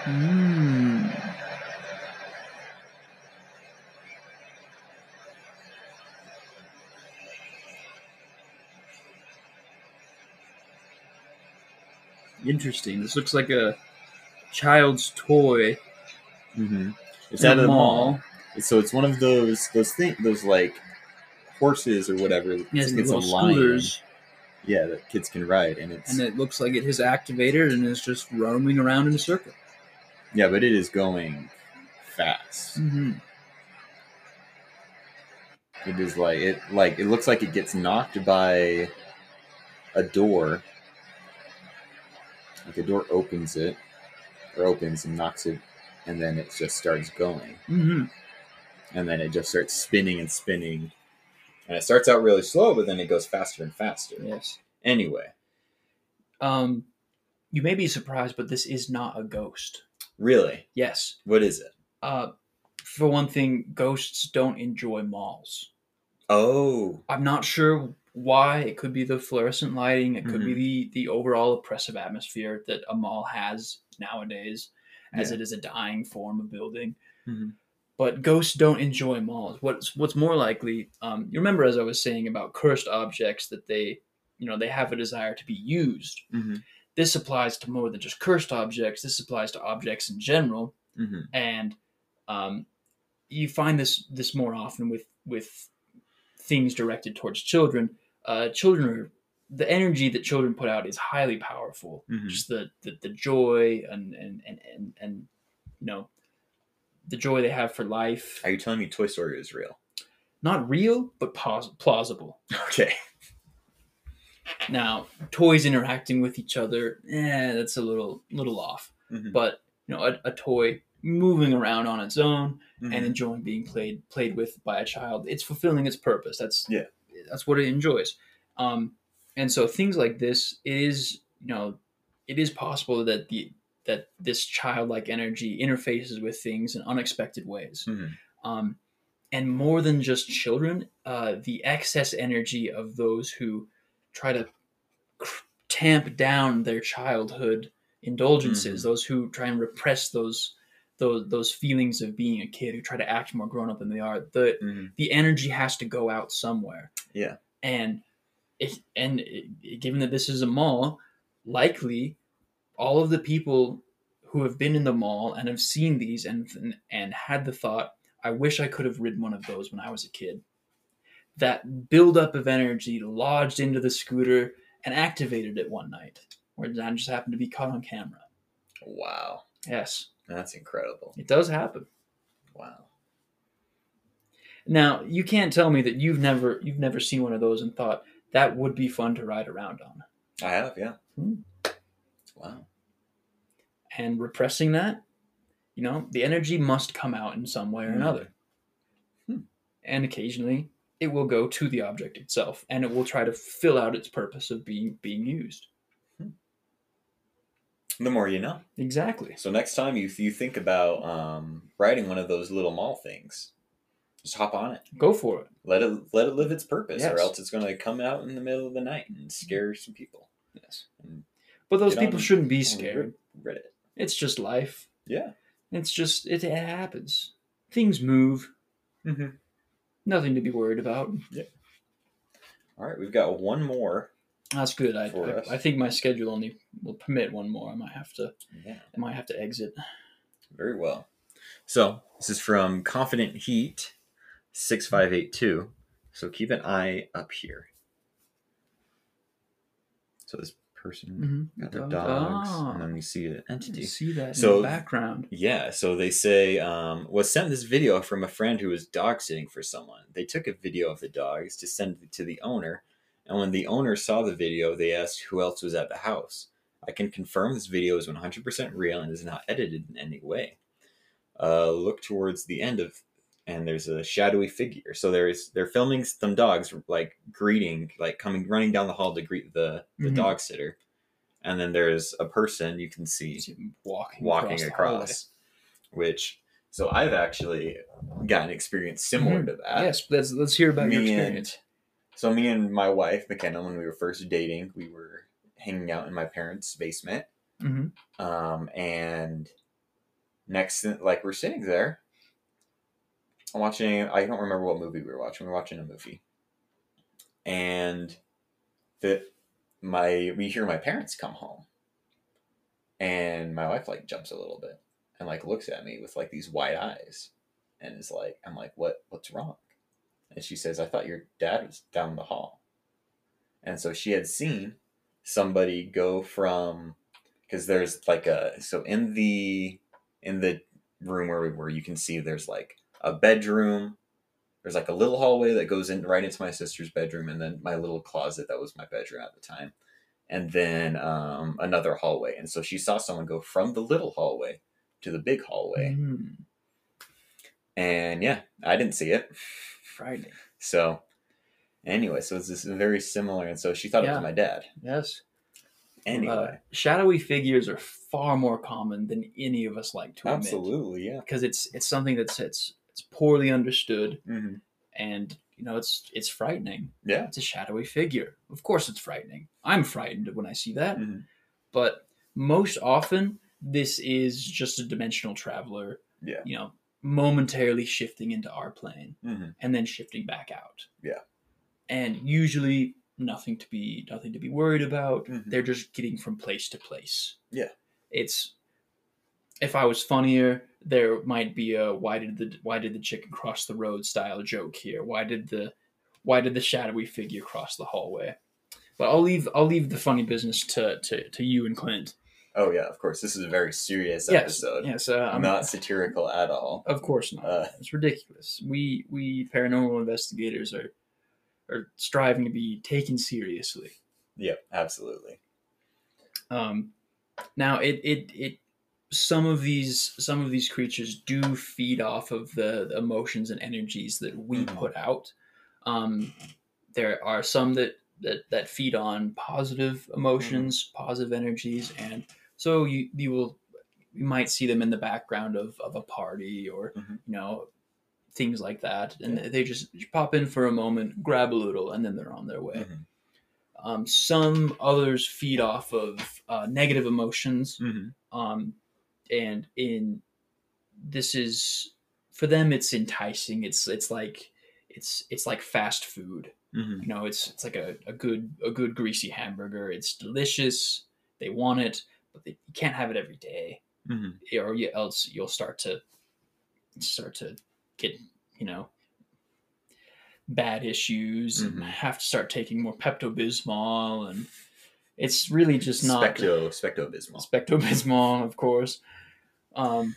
[SPEAKER 2] Mm. Interesting. This looks like a child's toy
[SPEAKER 1] Mm-hmm. It's
[SPEAKER 2] in
[SPEAKER 1] at
[SPEAKER 2] a
[SPEAKER 1] a mall. So it's one of those those things those like horses or whatever.
[SPEAKER 2] Yes,
[SPEAKER 1] it's a lion. Yeah, that kids can ride, and it's
[SPEAKER 2] and it looks like it has activated and is just roaming around in a circle.
[SPEAKER 1] yeah, but it is going fast.
[SPEAKER 2] Mm-hmm.
[SPEAKER 1] It is like it like it looks like it gets knocked by a door. Like a door opens it or opens and knocks it and then it just starts going.
[SPEAKER 2] Mm-hmm.
[SPEAKER 1] And then it just starts spinning and spinning. And it starts out really slow, but then it goes faster and faster.
[SPEAKER 2] Yes.
[SPEAKER 1] Anyway,
[SPEAKER 2] Um, you may be surprised, but this is not a ghost.
[SPEAKER 1] really,
[SPEAKER 2] Yes.
[SPEAKER 1] what is it?
[SPEAKER 2] Uh, for one thing, ghosts don't enjoy malls.
[SPEAKER 1] Oh,
[SPEAKER 2] I'm not sure why. It could be the fluorescent lighting. It could be the the overall oppressive atmosphere that a mall has nowadays, as
[SPEAKER 1] Yeah.
[SPEAKER 2] it is a dying form of building.
[SPEAKER 1] Mhm.
[SPEAKER 2] But ghosts don't enjoy malls. What's what's more likely? Um, you remember, as I was saying about cursed objects, that they, you know, they have a desire to be used.
[SPEAKER 1] Mhm.
[SPEAKER 2] This applies to more than just cursed objects. This applies to objects in general
[SPEAKER 1] hmm
[SPEAKER 2] and um, you find this this more often with with things directed towards children. Uh, children are the energy that children put out is highly powerful.
[SPEAKER 1] Mhm.
[SPEAKER 2] Just the, the the joy and and, and and and you know the joy they have for life.
[SPEAKER 1] Are you telling me Toy Story is real?
[SPEAKER 2] Not real, but pos- plausible.
[SPEAKER 1] Okay.
[SPEAKER 2] Now, toys interacting with each other, eh, that's a little little off.
[SPEAKER 1] Mhm.
[SPEAKER 2] But you know, a, a toy moving around on its own
[SPEAKER 1] Mhm.
[SPEAKER 2] and enjoying being played played with by a child. It's fulfilling its purpose. That's
[SPEAKER 1] Yeah.
[SPEAKER 2] That's what it enjoys. Um, and so things like this it is you know it is possible that the that this childlike energy interfaces with things in unexpected ways.
[SPEAKER 1] Mhm.
[SPEAKER 2] Um, and more than just children, uh, the excess energy of those who try to cr- tamp down their childhood indulgences, those who try and repress those those those feelings of being a kid, who try to act more grown up than they are. The
[SPEAKER 1] Mhm.
[SPEAKER 2] the energy has to go out somewhere.
[SPEAKER 1] Yeah.
[SPEAKER 2] And if and it, given that this is a mall, likely all of the people who have been in the mall and have seen these and and had the thought, I wish I could have ridden one of those when I was a kid. That buildup of energy lodged into the scooter and activated it one night, where that just happened to be caught on camera.
[SPEAKER 1] Wow.
[SPEAKER 2] Yes,
[SPEAKER 1] That's incredible.
[SPEAKER 2] it does happen.
[SPEAKER 1] Wow.
[SPEAKER 2] Now you can't tell me that you've never you've never seen one of those and thought that would be fun to ride around on.
[SPEAKER 1] I have, yeah.
[SPEAKER 2] Hmm.
[SPEAKER 1] Wow.
[SPEAKER 2] And repressing that, you know, the energy must come out in some way or
[SPEAKER 1] Hmm.
[SPEAKER 2] another.
[SPEAKER 1] Hmm.
[SPEAKER 2] And occasionally it will go to the object itself and it will try to fill out its purpose of being being used.
[SPEAKER 1] The more you know.
[SPEAKER 2] Exactly.
[SPEAKER 1] So next time you you think about um, riding one of those little mall things, just hop on it.
[SPEAKER 2] Go for it.
[SPEAKER 1] Let it let it live its purpose, or else it's going to come out in the middle of the night and scare some people.
[SPEAKER 2] Yes.
[SPEAKER 1] Mm.
[SPEAKER 2] But those people shouldn't be scared.
[SPEAKER 1] Reddit.
[SPEAKER 2] It's just life.
[SPEAKER 1] Yeah.
[SPEAKER 2] It's just it, it happens. Things move.
[SPEAKER 1] Mm-hmm.
[SPEAKER 2] Nothing to be worried about. Yeah.
[SPEAKER 1] All right, we've got one more.
[SPEAKER 2] That's good. I, I, I think my schedule only will permit one more. I might have to
[SPEAKER 1] Yeah.
[SPEAKER 2] I might have to exit.
[SPEAKER 1] Very well. So this is from Confident Heat six five eight two. So keep an eye up here. So this person
[SPEAKER 2] Mm-hmm.
[SPEAKER 1] got the dogs, and then we see the
[SPEAKER 2] you
[SPEAKER 1] entity.
[SPEAKER 2] see that in
[SPEAKER 1] So-
[SPEAKER 2] the background.
[SPEAKER 1] Yeah, so they say um, was sent this video from a friend who was dog sitting for someone. They took a video of the dogs to send to the owner, and when the owner saw the video, they asked who else was at the house. I can confirm this video is 100% real and is not edited in any way. Uh, look towards the end of, and there's a shadowy figure. So there's they're filming some dogs like greeting, like coming running down the hall to greet the the
[SPEAKER 2] Mhm.
[SPEAKER 1] dog sitter, and then there's a person you can see
[SPEAKER 2] You see him walking
[SPEAKER 1] walking
[SPEAKER 2] the
[SPEAKER 1] across, which so I've actually got an experience similar
[SPEAKER 2] Mhm.
[SPEAKER 1] to that.
[SPEAKER 2] yes, let's let's hear about your
[SPEAKER 1] Me and-
[SPEAKER 2] experience.
[SPEAKER 1] So me and my wife McKenna, when we were first dating, we were hanging out in my parents' basement,
[SPEAKER 2] hmm
[SPEAKER 1] um, and next, thing- like we're sitting there, I'm watching. I don't remember what movie we were watching. We were watching a movie, and the my we hear my parents come home, and my wife like jumps a little bit and like looks at me with like these wide eyes, and is like, I'm like, what what's wrong? And she says, I thought your dad was down the hall, and so she had seen somebody go from because there's like a so in the in the room where we were you can see there's like a bedroom. There's like a little hallway that goes in right into my sister's bedroom and then my little closet that was my bedroom at the time. And then um, another hallway. And so she saw someone go from the little hallway to the big hallway.
[SPEAKER 2] Mm,
[SPEAKER 1] and yeah i didn't see it
[SPEAKER 2] frightening.
[SPEAKER 1] so anyway so it's this very similar and so she thought it was my dad
[SPEAKER 2] Yes.
[SPEAKER 1] anyway
[SPEAKER 2] Uh, shadowy figures are far more common than any of us like to admit.
[SPEAKER 1] absolutely yeah
[SPEAKER 2] Because it's it's something that's it's it's poorly understood
[SPEAKER 1] hmm
[SPEAKER 2] and you know it's it's frightening.
[SPEAKER 1] yeah
[SPEAKER 2] It's a shadowy figure. Of course it's frightening. I'm frightened when I see that.
[SPEAKER 1] Mhm.
[SPEAKER 2] But most often this is just a dimensional traveler,
[SPEAKER 1] Yeah.
[SPEAKER 2] you know, momentarily shifting into our plane
[SPEAKER 1] hmm
[SPEAKER 2] and then shifting back out.
[SPEAKER 1] Yeah.
[SPEAKER 2] And usually nothing to be nothing to be worried about.
[SPEAKER 1] Mhm.
[SPEAKER 2] They're just getting from place to place.
[SPEAKER 1] Yeah.
[SPEAKER 2] It's if I was funnier, there might be a why did the why did the chicken cross the road style joke here? Why did the why did the shadowy figure cross the hallway? But I'll leave I'll leave the funny business to to, to you and Clint.
[SPEAKER 1] Oh yeah, of course. This is a very serious
[SPEAKER 2] Yes,
[SPEAKER 1] episode.
[SPEAKER 2] yes, uh, I'm
[SPEAKER 1] Not satirical at all.
[SPEAKER 2] Of course not.
[SPEAKER 1] Uh,
[SPEAKER 2] it's ridiculous. We we paranormal investigators are are striving to be taken seriously.
[SPEAKER 1] yeah, absolutely.
[SPEAKER 2] Um, now it it it some of these some of these creatures do feed off of the, the emotions and energies that we
[SPEAKER 1] Mhm.
[SPEAKER 2] put out. Um, there are some that that that feed on positive emotions, positive energies, and so you you will you might see them in the background of, of a party or
[SPEAKER 1] Mhm.
[SPEAKER 2] you know things like that, and
[SPEAKER 1] Yeah.
[SPEAKER 2] they just pop in for a moment, grab a little, and then they're on their way.
[SPEAKER 1] Mhm.
[SPEAKER 2] Um, some others feed off of uh, negative emotions,
[SPEAKER 1] Mhm.
[SPEAKER 2] um, and in this is for them it's enticing. It's it's like it's it's like fast food.
[SPEAKER 1] Mhm.
[SPEAKER 2] You know, it's it's like a, a good a good greasy hamburger. It's delicious. They want it, but they, you can't have it every day.
[SPEAKER 1] Mm-hmm.
[SPEAKER 2] or you, else you'll start to start to get you know bad issues and
[SPEAKER 1] Mhm.
[SPEAKER 2] have to start taking more Pepto Bismol and it's really just not
[SPEAKER 1] Specto Specto Bismol.
[SPEAKER 2] Pepto Bismol, of course. Um,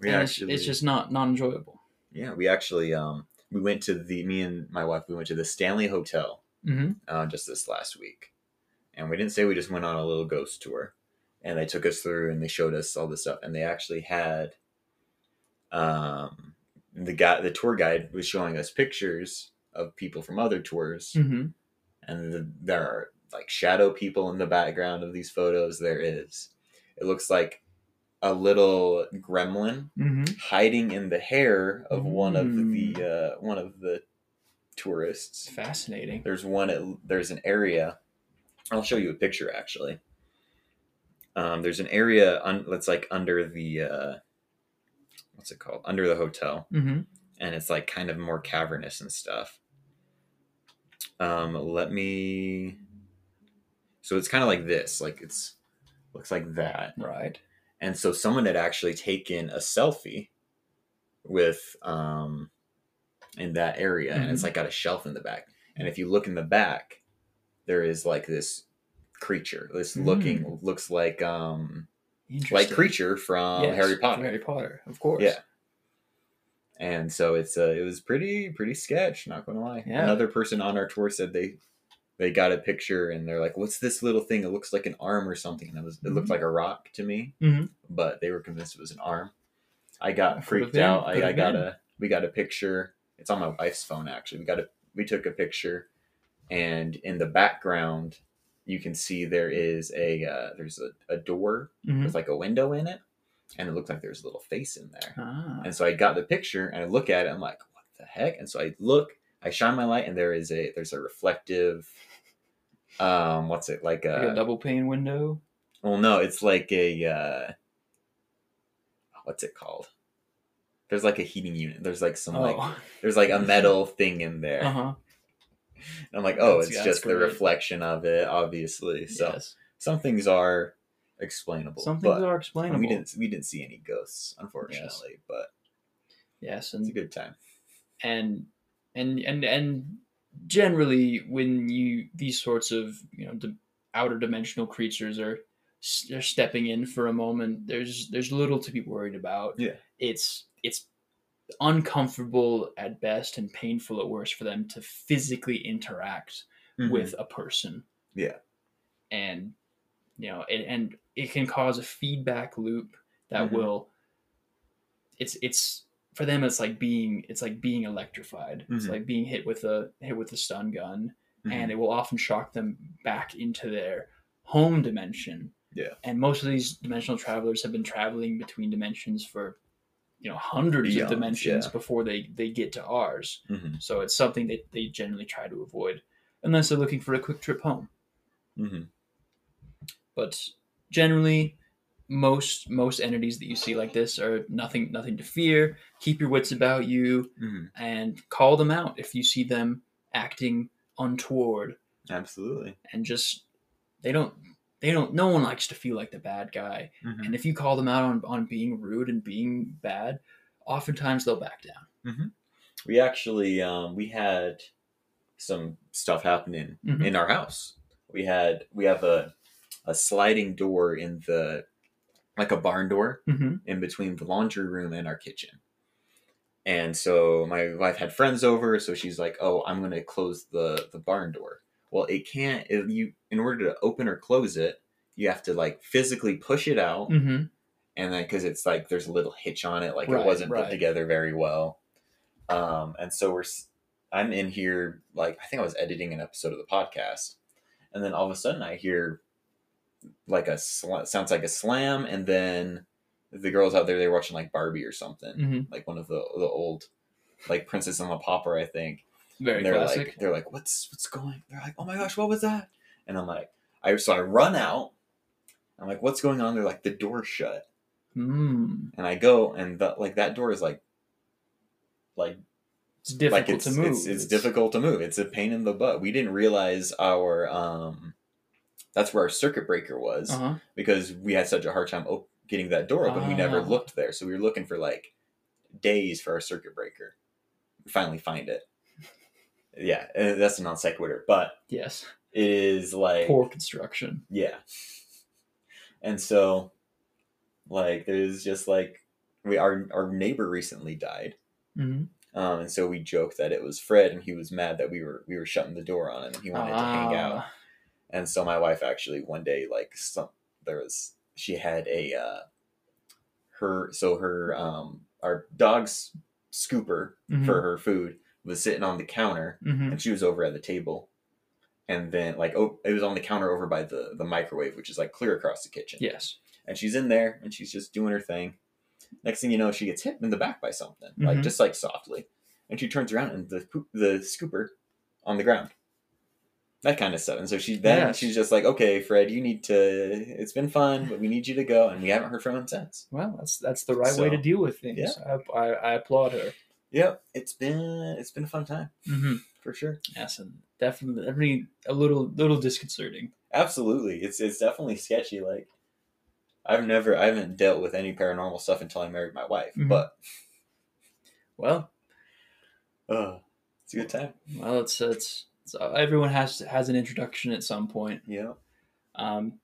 [SPEAKER 1] We
[SPEAKER 2] and it's-
[SPEAKER 1] actually,
[SPEAKER 2] it's, just not not enjoyable.
[SPEAKER 1] yeah, we actually um we went to the me and my wife we went to the Stanley Hotel
[SPEAKER 2] hmm
[SPEAKER 1] uh, just this last week, and we didn't say we just went on a little ghost tour, and they took us through and they showed us all this stuff, and they actually had, um, the guy the tour guide was showing us pictures of people from other tours,
[SPEAKER 2] hmm
[SPEAKER 1] and the, there are like shadow people in the background of these photos. There is, it looks like a little gremlin
[SPEAKER 2] hmm
[SPEAKER 1] hiding in the hair of one of
[SPEAKER 2] Mm.
[SPEAKER 1] the uh, one of the tourists.
[SPEAKER 2] Fascinating.
[SPEAKER 1] There's one. There's an area. I'll show you a picture actually. Um, there's an area un, that's like under the uh, what's it called? Under the hotel,
[SPEAKER 2] hmm
[SPEAKER 1] and it's like kind of more cavernous and stuff. Um, let me. So it's kind of like this. Like it's looks like that.
[SPEAKER 2] Right.
[SPEAKER 1] And so someone had actually taken a selfie with um in that area and it's
[SPEAKER 2] Mhm.
[SPEAKER 1] like got a shelf in the back. And if you look in the back, there is like this creature. This looking looks like um like creature from
[SPEAKER 2] Yes,
[SPEAKER 1] Harry
[SPEAKER 2] from
[SPEAKER 1] Potter.
[SPEAKER 2] Harry Potter, of course.
[SPEAKER 1] Yeah. And so it's uh it was pretty pretty sketch, not gonna lie.
[SPEAKER 2] Yeah.
[SPEAKER 1] Another person on our tour said they they got a picture and they're like, "What's this little thing? It looks like an arm or something." And it was it looked
[SPEAKER 2] Mhm.
[SPEAKER 1] like a rock to me,
[SPEAKER 2] Mhm.
[SPEAKER 1] but they were convinced it was an arm. I got freaked
[SPEAKER 2] been,
[SPEAKER 1] out. I, I got
[SPEAKER 2] been.
[SPEAKER 1] a we got a picture. It's on my wife's phone actually. We got a we took a picture, and in the background, you can see there is a uh, there's a, a door
[SPEAKER 2] Mhm.
[SPEAKER 1] with like a window in it, and it looks like there's a little face in there.
[SPEAKER 2] Ah.
[SPEAKER 1] And so I got the picture and I look at it. I'm like, what the heck? And so I look, I shine my light, and there is a there's a reflective. Um, what's it like?
[SPEAKER 2] Like a
[SPEAKER 1] A,
[SPEAKER 2] double pane window.
[SPEAKER 1] well, no, it's like a. Uh, what's it called? There's like a heating unit. There's like some like
[SPEAKER 2] Oh.
[SPEAKER 1] there's like a metal thing in there.
[SPEAKER 2] Uh huh.
[SPEAKER 1] And I'm like, oh,
[SPEAKER 2] That's-
[SPEAKER 1] it's
[SPEAKER 2] that's
[SPEAKER 1] just the
[SPEAKER 2] great.
[SPEAKER 1] reflection of it, obviously. So
[SPEAKER 2] yes.
[SPEAKER 1] some things are explainable.
[SPEAKER 2] Some things are explainable.
[SPEAKER 1] We didn't we didn't see any ghosts, unfortunately, but
[SPEAKER 2] Yes,
[SPEAKER 1] it's a good time.
[SPEAKER 2] and and and and generally, when you these sorts of you know the outer dimensional creatures are are stepping in for a moment, there's there's little to be worried about.
[SPEAKER 1] Yeah.
[SPEAKER 2] it's it's uncomfortable at best and painful at worst for them to physically interact
[SPEAKER 1] Mhm.
[SPEAKER 2] with a person.
[SPEAKER 1] Yeah.
[SPEAKER 2] And you know, it, and it can cause a feedback loop that
[SPEAKER 1] Mhm.
[SPEAKER 2] will it's it's for them it's like being it's like being electrified. It's
[SPEAKER 1] Mhm.
[SPEAKER 2] like being hit with a hit with a stun gun and it will often shock them back into their home dimension.
[SPEAKER 1] Yeah.
[SPEAKER 2] And most of these dimensional travelers have been traveling between dimensions for you know hundreds of dimensions
[SPEAKER 1] yeah.
[SPEAKER 2] before they they get to ours.
[SPEAKER 1] Mhm.
[SPEAKER 2] So it's something that they generally try to avoid unless they're looking for a quick trip home.
[SPEAKER 1] Mhm.
[SPEAKER 2] But generally most most entities that you see like this are nothing nothing to fear. Keep your wits about you
[SPEAKER 1] Mhm.
[SPEAKER 2] and call them out if you see them acting untoward
[SPEAKER 1] Absolutely.
[SPEAKER 2] and just they don't they don't no one likes to feel like the bad guy.
[SPEAKER 1] Mhm.
[SPEAKER 2] And if you call them out on, on being rude and being bad, oftentimes they'll back down.
[SPEAKER 1] We actually um, we had some stuff happening
[SPEAKER 2] Mhm.
[SPEAKER 1] in our house. We had we have a a sliding door in the like a barn door
[SPEAKER 2] Mm-hmm.
[SPEAKER 1] in between the laundry room and our kitchen. And so my wife had friends over, so she's like, "Oh, I'm going to close the the barn door." Well, it can't. If you in order to open or close it, you have to like physically push it out,
[SPEAKER 2] Mm-hmm.
[SPEAKER 1] and then because it's like there's a little hitch on it, like
[SPEAKER 2] Right,
[SPEAKER 1] it wasn't
[SPEAKER 2] right.
[SPEAKER 1] put together very well. Um, and so we're I'm in here like I think I was editing an episode of the podcast, and then all of a sudden I hear like a sl- sounds like a slam, and then the girls out there they're watching like Barbie or something,
[SPEAKER 2] Mm-hmm.
[SPEAKER 1] like one of the the old like Princess and the Pauper, I think.
[SPEAKER 2] Very
[SPEAKER 1] they're
[SPEAKER 2] classic.
[SPEAKER 1] like they're like what's what's going? They're like oh my gosh, what was that? And I'm like I so I run out. I'm like what's going on? They're like the door's shut
[SPEAKER 2] mm.
[SPEAKER 1] and I go and the, like that door is like like
[SPEAKER 2] It's difficult
[SPEAKER 1] like it's,
[SPEAKER 2] to move.
[SPEAKER 1] It's, it's difficult to move. It's a pain in the butt. We didn't realize our um that's where our circuit breaker was
[SPEAKER 2] Uh-huh.
[SPEAKER 1] because we had such a hard time op- getting that door open. We never
[SPEAKER 2] Ah.
[SPEAKER 1] looked there, so we were looking for like days for our circuit breaker. We finally find it. Yeah, that's a non sequitur, but
[SPEAKER 2] Yes.
[SPEAKER 1] it is like
[SPEAKER 2] Poor construction.
[SPEAKER 1] yeah. And so, like, there's just like we our our neighbor recently died,
[SPEAKER 2] Mm-hmm.
[SPEAKER 1] um, and so we joked that it was Fred, and he was mad that we were we were shutting the door on him, and he wanted to hang
[SPEAKER 2] Ah.
[SPEAKER 1] out. And so my wife actually one day like some there was she had a uh, her so her um our dog's scooper
[SPEAKER 2] Mhm.
[SPEAKER 1] for her food was sitting on the counter
[SPEAKER 2] Mhm.
[SPEAKER 1] and she was over at the table and then like oh it was on the counter over by the the microwave which is like clear across the kitchen
[SPEAKER 2] Yes.
[SPEAKER 1] and she's in there and she's just doing her thing next thing you know she gets hit in the back by something like
[SPEAKER 2] Mhm.
[SPEAKER 1] just like softly and she turns around and the the scooper on the ground that kind of stuff and so she then she's just like okay fred you need to it's been fun but we need you to go and we haven't heard from him since
[SPEAKER 2] Well, that's that's the right way to deal with things.
[SPEAKER 1] yeah.
[SPEAKER 2] I, I, I applaud her.
[SPEAKER 1] Yep it's been it's been a fun time
[SPEAKER 2] Mm-hmm.
[SPEAKER 1] for sure
[SPEAKER 2] Yes, and definitely, definitely a little little disconcerting.
[SPEAKER 1] Absolutely, it's it's definitely sketchy. Like, I've never, I haven't dealt with any paranormal stuff until I married my wife.
[SPEAKER 2] Mhm.
[SPEAKER 1] But
[SPEAKER 2] Well,
[SPEAKER 1] uh, it's a good time.
[SPEAKER 2] well, it's it's, it's uh, everyone has has an introduction at some point.
[SPEAKER 1] Yeah,
[SPEAKER 2] Um,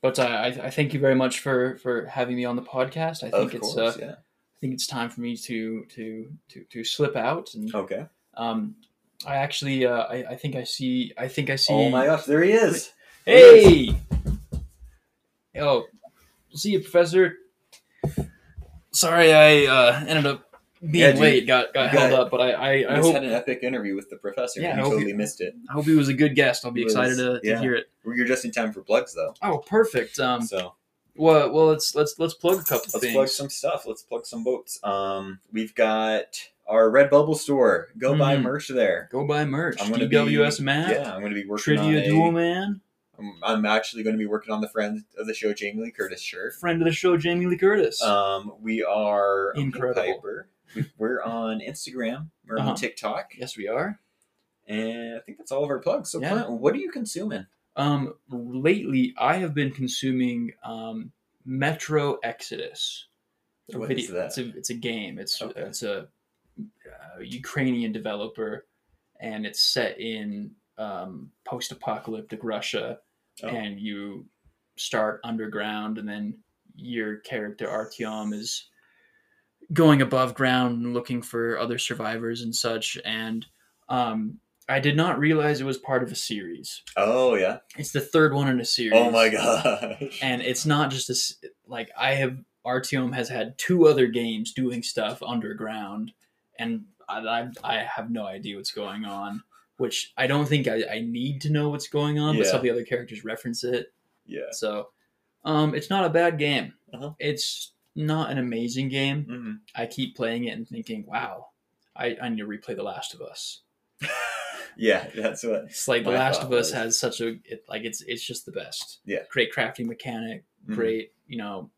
[SPEAKER 2] but I, I thank you very much for for having me on the podcast. I think
[SPEAKER 1] of
[SPEAKER 2] it's uh,
[SPEAKER 1] yeah.
[SPEAKER 2] I think it's time for me to to to to slip out and
[SPEAKER 1] Okay.
[SPEAKER 2] um. I actually, uh, I, I think I see. I think I see.
[SPEAKER 1] Oh my gosh, there he is.
[SPEAKER 2] Hey! Oh, see you, Professor. Sorry, I uh, ended up being
[SPEAKER 1] Yeah, dude.
[SPEAKER 2] late. Got got held
[SPEAKER 1] got-
[SPEAKER 2] up, but I I,
[SPEAKER 1] I
[SPEAKER 2] hope
[SPEAKER 1] had an epic interview with the professor.
[SPEAKER 2] Yeah,
[SPEAKER 1] and
[SPEAKER 2] I
[SPEAKER 1] you totally
[SPEAKER 2] you-
[SPEAKER 1] missed it.
[SPEAKER 2] I hope he was a good guest. I'll be
[SPEAKER 1] was-
[SPEAKER 2] excited to, to
[SPEAKER 1] yeah.
[SPEAKER 2] hear it.
[SPEAKER 1] You're just in time for plugs, though.
[SPEAKER 2] Oh, perfect. Um,
[SPEAKER 1] so
[SPEAKER 2] well, well, let's let's let's plug a couple
[SPEAKER 1] let's
[SPEAKER 2] things.
[SPEAKER 1] plug some stuff. Let's plug some boats. Um, we've got our Redbubble store. Go buy
[SPEAKER 2] Mhm.
[SPEAKER 1] merch there.
[SPEAKER 2] Go buy merch.
[SPEAKER 1] I'm gonna
[SPEAKER 2] DWS
[SPEAKER 1] be,
[SPEAKER 2] map.
[SPEAKER 1] Yeah, I'm going to be working
[SPEAKER 2] Trivia
[SPEAKER 1] on a,
[SPEAKER 2] Duel Man.
[SPEAKER 1] I'm, I'm actually going to be working on the friend of the show, Jamie Lee Curtis shirt.
[SPEAKER 2] Friend of the show, Jamie Lee Curtis.
[SPEAKER 1] Um, we are
[SPEAKER 2] Incredible.
[SPEAKER 1] Piper. We- We're on Instagram. We're
[SPEAKER 2] Uh-huh.
[SPEAKER 1] on TikTok,
[SPEAKER 2] yes, we are.
[SPEAKER 1] and I think that's all of our plugs. So,
[SPEAKER 2] Yeah.
[SPEAKER 1] Clint, what are you consuming?
[SPEAKER 2] Um, lately, I have been consuming um, Metro Exodus.
[SPEAKER 1] What
[SPEAKER 2] video-
[SPEAKER 1] is that?
[SPEAKER 2] It's a it's a game. It's
[SPEAKER 1] Okay.
[SPEAKER 2] it's a uh, Ukrainian developer, and it's set in um, post-apocalyptic Russia,
[SPEAKER 1] Oh.
[SPEAKER 2] and you start underground, and then your character Artyom is going above ground and looking for other survivors and such. And um, I did not realize it was part of a series.
[SPEAKER 1] Oh yeah.
[SPEAKER 2] It's the third one in a series.
[SPEAKER 1] Oh my gosh.
[SPEAKER 2] And it's not just a like I have Artyom has had two other games doing stuff underground, and I, I, I have no idea what's going on. Which I don't think I, I need to know what's going on, but some of the other characters reference it.
[SPEAKER 1] yeah.
[SPEAKER 2] So, um, it's not a bad game.
[SPEAKER 1] Uh-huh.
[SPEAKER 2] It's not an amazing game.
[SPEAKER 1] hmm
[SPEAKER 2] I keep playing it and thinking, wow, I, I need to replay The Last of Us.
[SPEAKER 1] Yeah, that's what.
[SPEAKER 2] It's like The Last of Us
[SPEAKER 1] was-
[SPEAKER 2] has such a it, like it's it's just the best.
[SPEAKER 1] Yeah.
[SPEAKER 2] Great crafting mechanic,
[SPEAKER 1] mhm.
[SPEAKER 2] great, you know,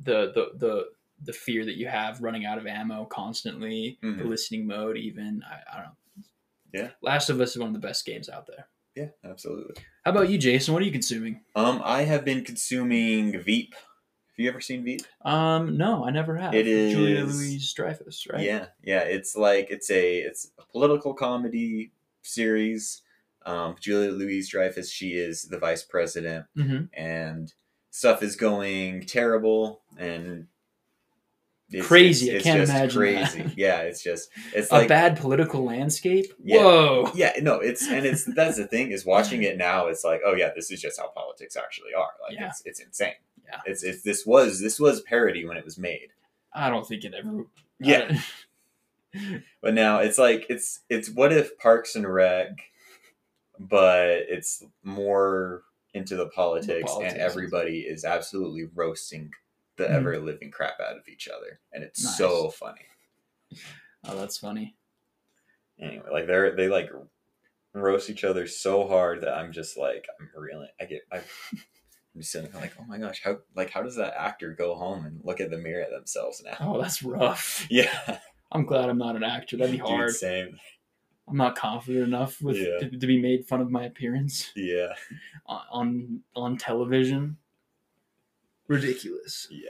[SPEAKER 2] the the the the fear that you have running out of ammo constantly, the
[SPEAKER 1] Mhm.
[SPEAKER 2] listening mode even. I, I don't know.
[SPEAKER 1] Yeah.
[SPEAKER 2] Last of Us is one of the best games out there.
[SPEAKER 1] Yeah, absolutely.
[SPEAKER 2] How about you, Jason? What are you consuming?
[SPEAKER 1] Um, I have been consuming Veep. Have you ever seen Veep?
[SPEAKER 2] Um, no, I never have.
[SPEAKER 1] It is
[SPEAKER 2] Julia
[SPEAKER 1] is-
[SPEAKER 2] Louise Dreyfus, right?
[SPEAKER 1] Yeah, yeah. It's like it's a it's a political comedy series. Um, Julia Louise Dreyfus, she is the vice president,
[SPEAKER 2] Mm-hmm.
[SPEAKER 1] and stuff is going terrible and it's,
[SPEAKER 2] Crazy, I
[SPEAKER 1] It's,
[SPEAKER 2] can't
[SPEAKER 1] just
[SPEAKER 2] imagine
[SPEAKER 1] crazy.
[SPEAKER 2] that.
[SPEAKER 1] Yeah, it's just it's
[SPEAKER 2] A
[SPEAKER 1] like
[SPEAKER 2] bad political landscape.
[SPEAKER 1] Yeah.
[SPEAKER 2] Whoa.
[SPEAKER 1] yeah, no, it's and it's that's the thing is watching it now. It's like oh yeah, this is just how politics actually are. Like
[SPEAKER 2] Yeah.
[SPEAKER 1] it's it's insane.
[SPEAKER 2] Yeah.
[SPEAKER 1] It's it's this was this was parody when it was made.
[SPEAKER 2] I don't think it ever.
[SPEAKER 1] Yeah. But now it's like it's it's what if Parks and Rec, but it's more into the politics,
[SPEAKER 2] politics.
[SPEAKER 1] and everybody is absolutely roasting the
[SPEAKER 2] Mhm.
[SPEAKER 1] ever living crap out of each other, and it's
[SPEAKER 2] Nice.
[SPEAKER 1] so funny.
[SPEAKER 2] oh, that's funny.
[SPEAKER 1] Anyway, like they're they like roast each other so hard that I'm just like I'm really I get I. I'm just sitting there like, oh my gosh, how like how does that actor go home and look at the mirror at themselves now?
[SPEAKER 2] Oh, that's rough.
[SPEAKER 1] Yeah,
[SPEAKER 2] I'm glad I'm not an actor. That'd be
[SPEAKER 1] dude,
[SPEAKER 2] hard.
[SPEAKER 1] same.
[SPEAKER 2] I'm not confident enough with
[SPEAKER 1] Yeah.
[SPEAKER 2] to, to be made fun of my appearance
[SPEAKER 1] Yeah,
[SPEAKER 2] on on, on television. Ridiculous.
[SPEAKER 1] yeah.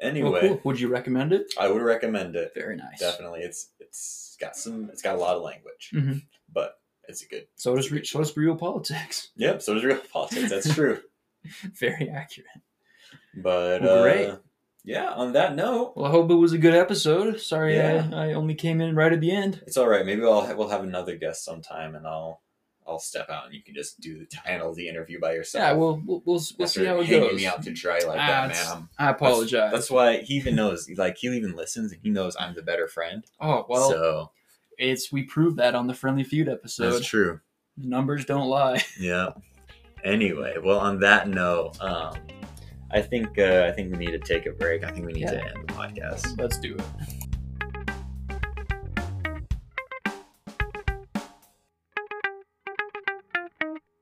[SPEAKER 1] Anyway,
[SPEAKER 2] Well, cool. Would you recommend it?
[SPEAKER 1] I would recommend it.
[SPEAKER 2] Very nice.
[SPEAKER 1] Definitely, it's it's got some. It's got a lot of language,
[SPEAKER 2] Mhm.
[SPEAKER 1] but it's a good.
[SPEAKER 2] So does re- so does real politics.
[SPEAKER 1] Yep. So does real politics. That's true.
[SPEAKER 2] Very accurate.
[SPEAKER 1] But
[SPEAKER 2] Well,
[SPEAKER 1] uh,
[SPEAKER 2] great.
[SPEAKER 1] Yeah. On that note,
[SPEAKER 2] Well, I hope it was a good episode. Sorry,
[SPEAKER 1] Yeah.
[SPEAKER 2] I, I only came in right at the end.
[SPEAKER 1] it's all right. Maybe I'll we'll have another guest sometime, and I'll I'll step out, and you can just do the handle the interview by yourself.
[SPEAKER 2] Yeah, we'll we'll, we'll, we'll see how it
[SPEAKER 1] hanging
[SPEAKER 2] goes.
[SPEAKER 1] me out to dry like
[SPEAKER 2] Ah,
[SPEAKER 1] that,
[SPEAKER 2] it's-
[SPEAKER 1] man. I'm-
[SPEAKER 2] apologize.
[SPEAKER 1] That's why he even knows. Like he even listens, and he knows I'm the better friend.
[SPEAKER 2] oh well,
[SPEAKER 1] so
[SPEAKER 2] it's we proved that on the Friendly Feud episode.
[SPEAKER 1] that's true.
[SPEAKER 2] The numbers don't lie.
[SPEAKER 1] Yeah. Anyway, well, on that note, um, I think uh, I think we need to take a break. I think we need to end the podcast.
[SPEAKER 2] Let's do it.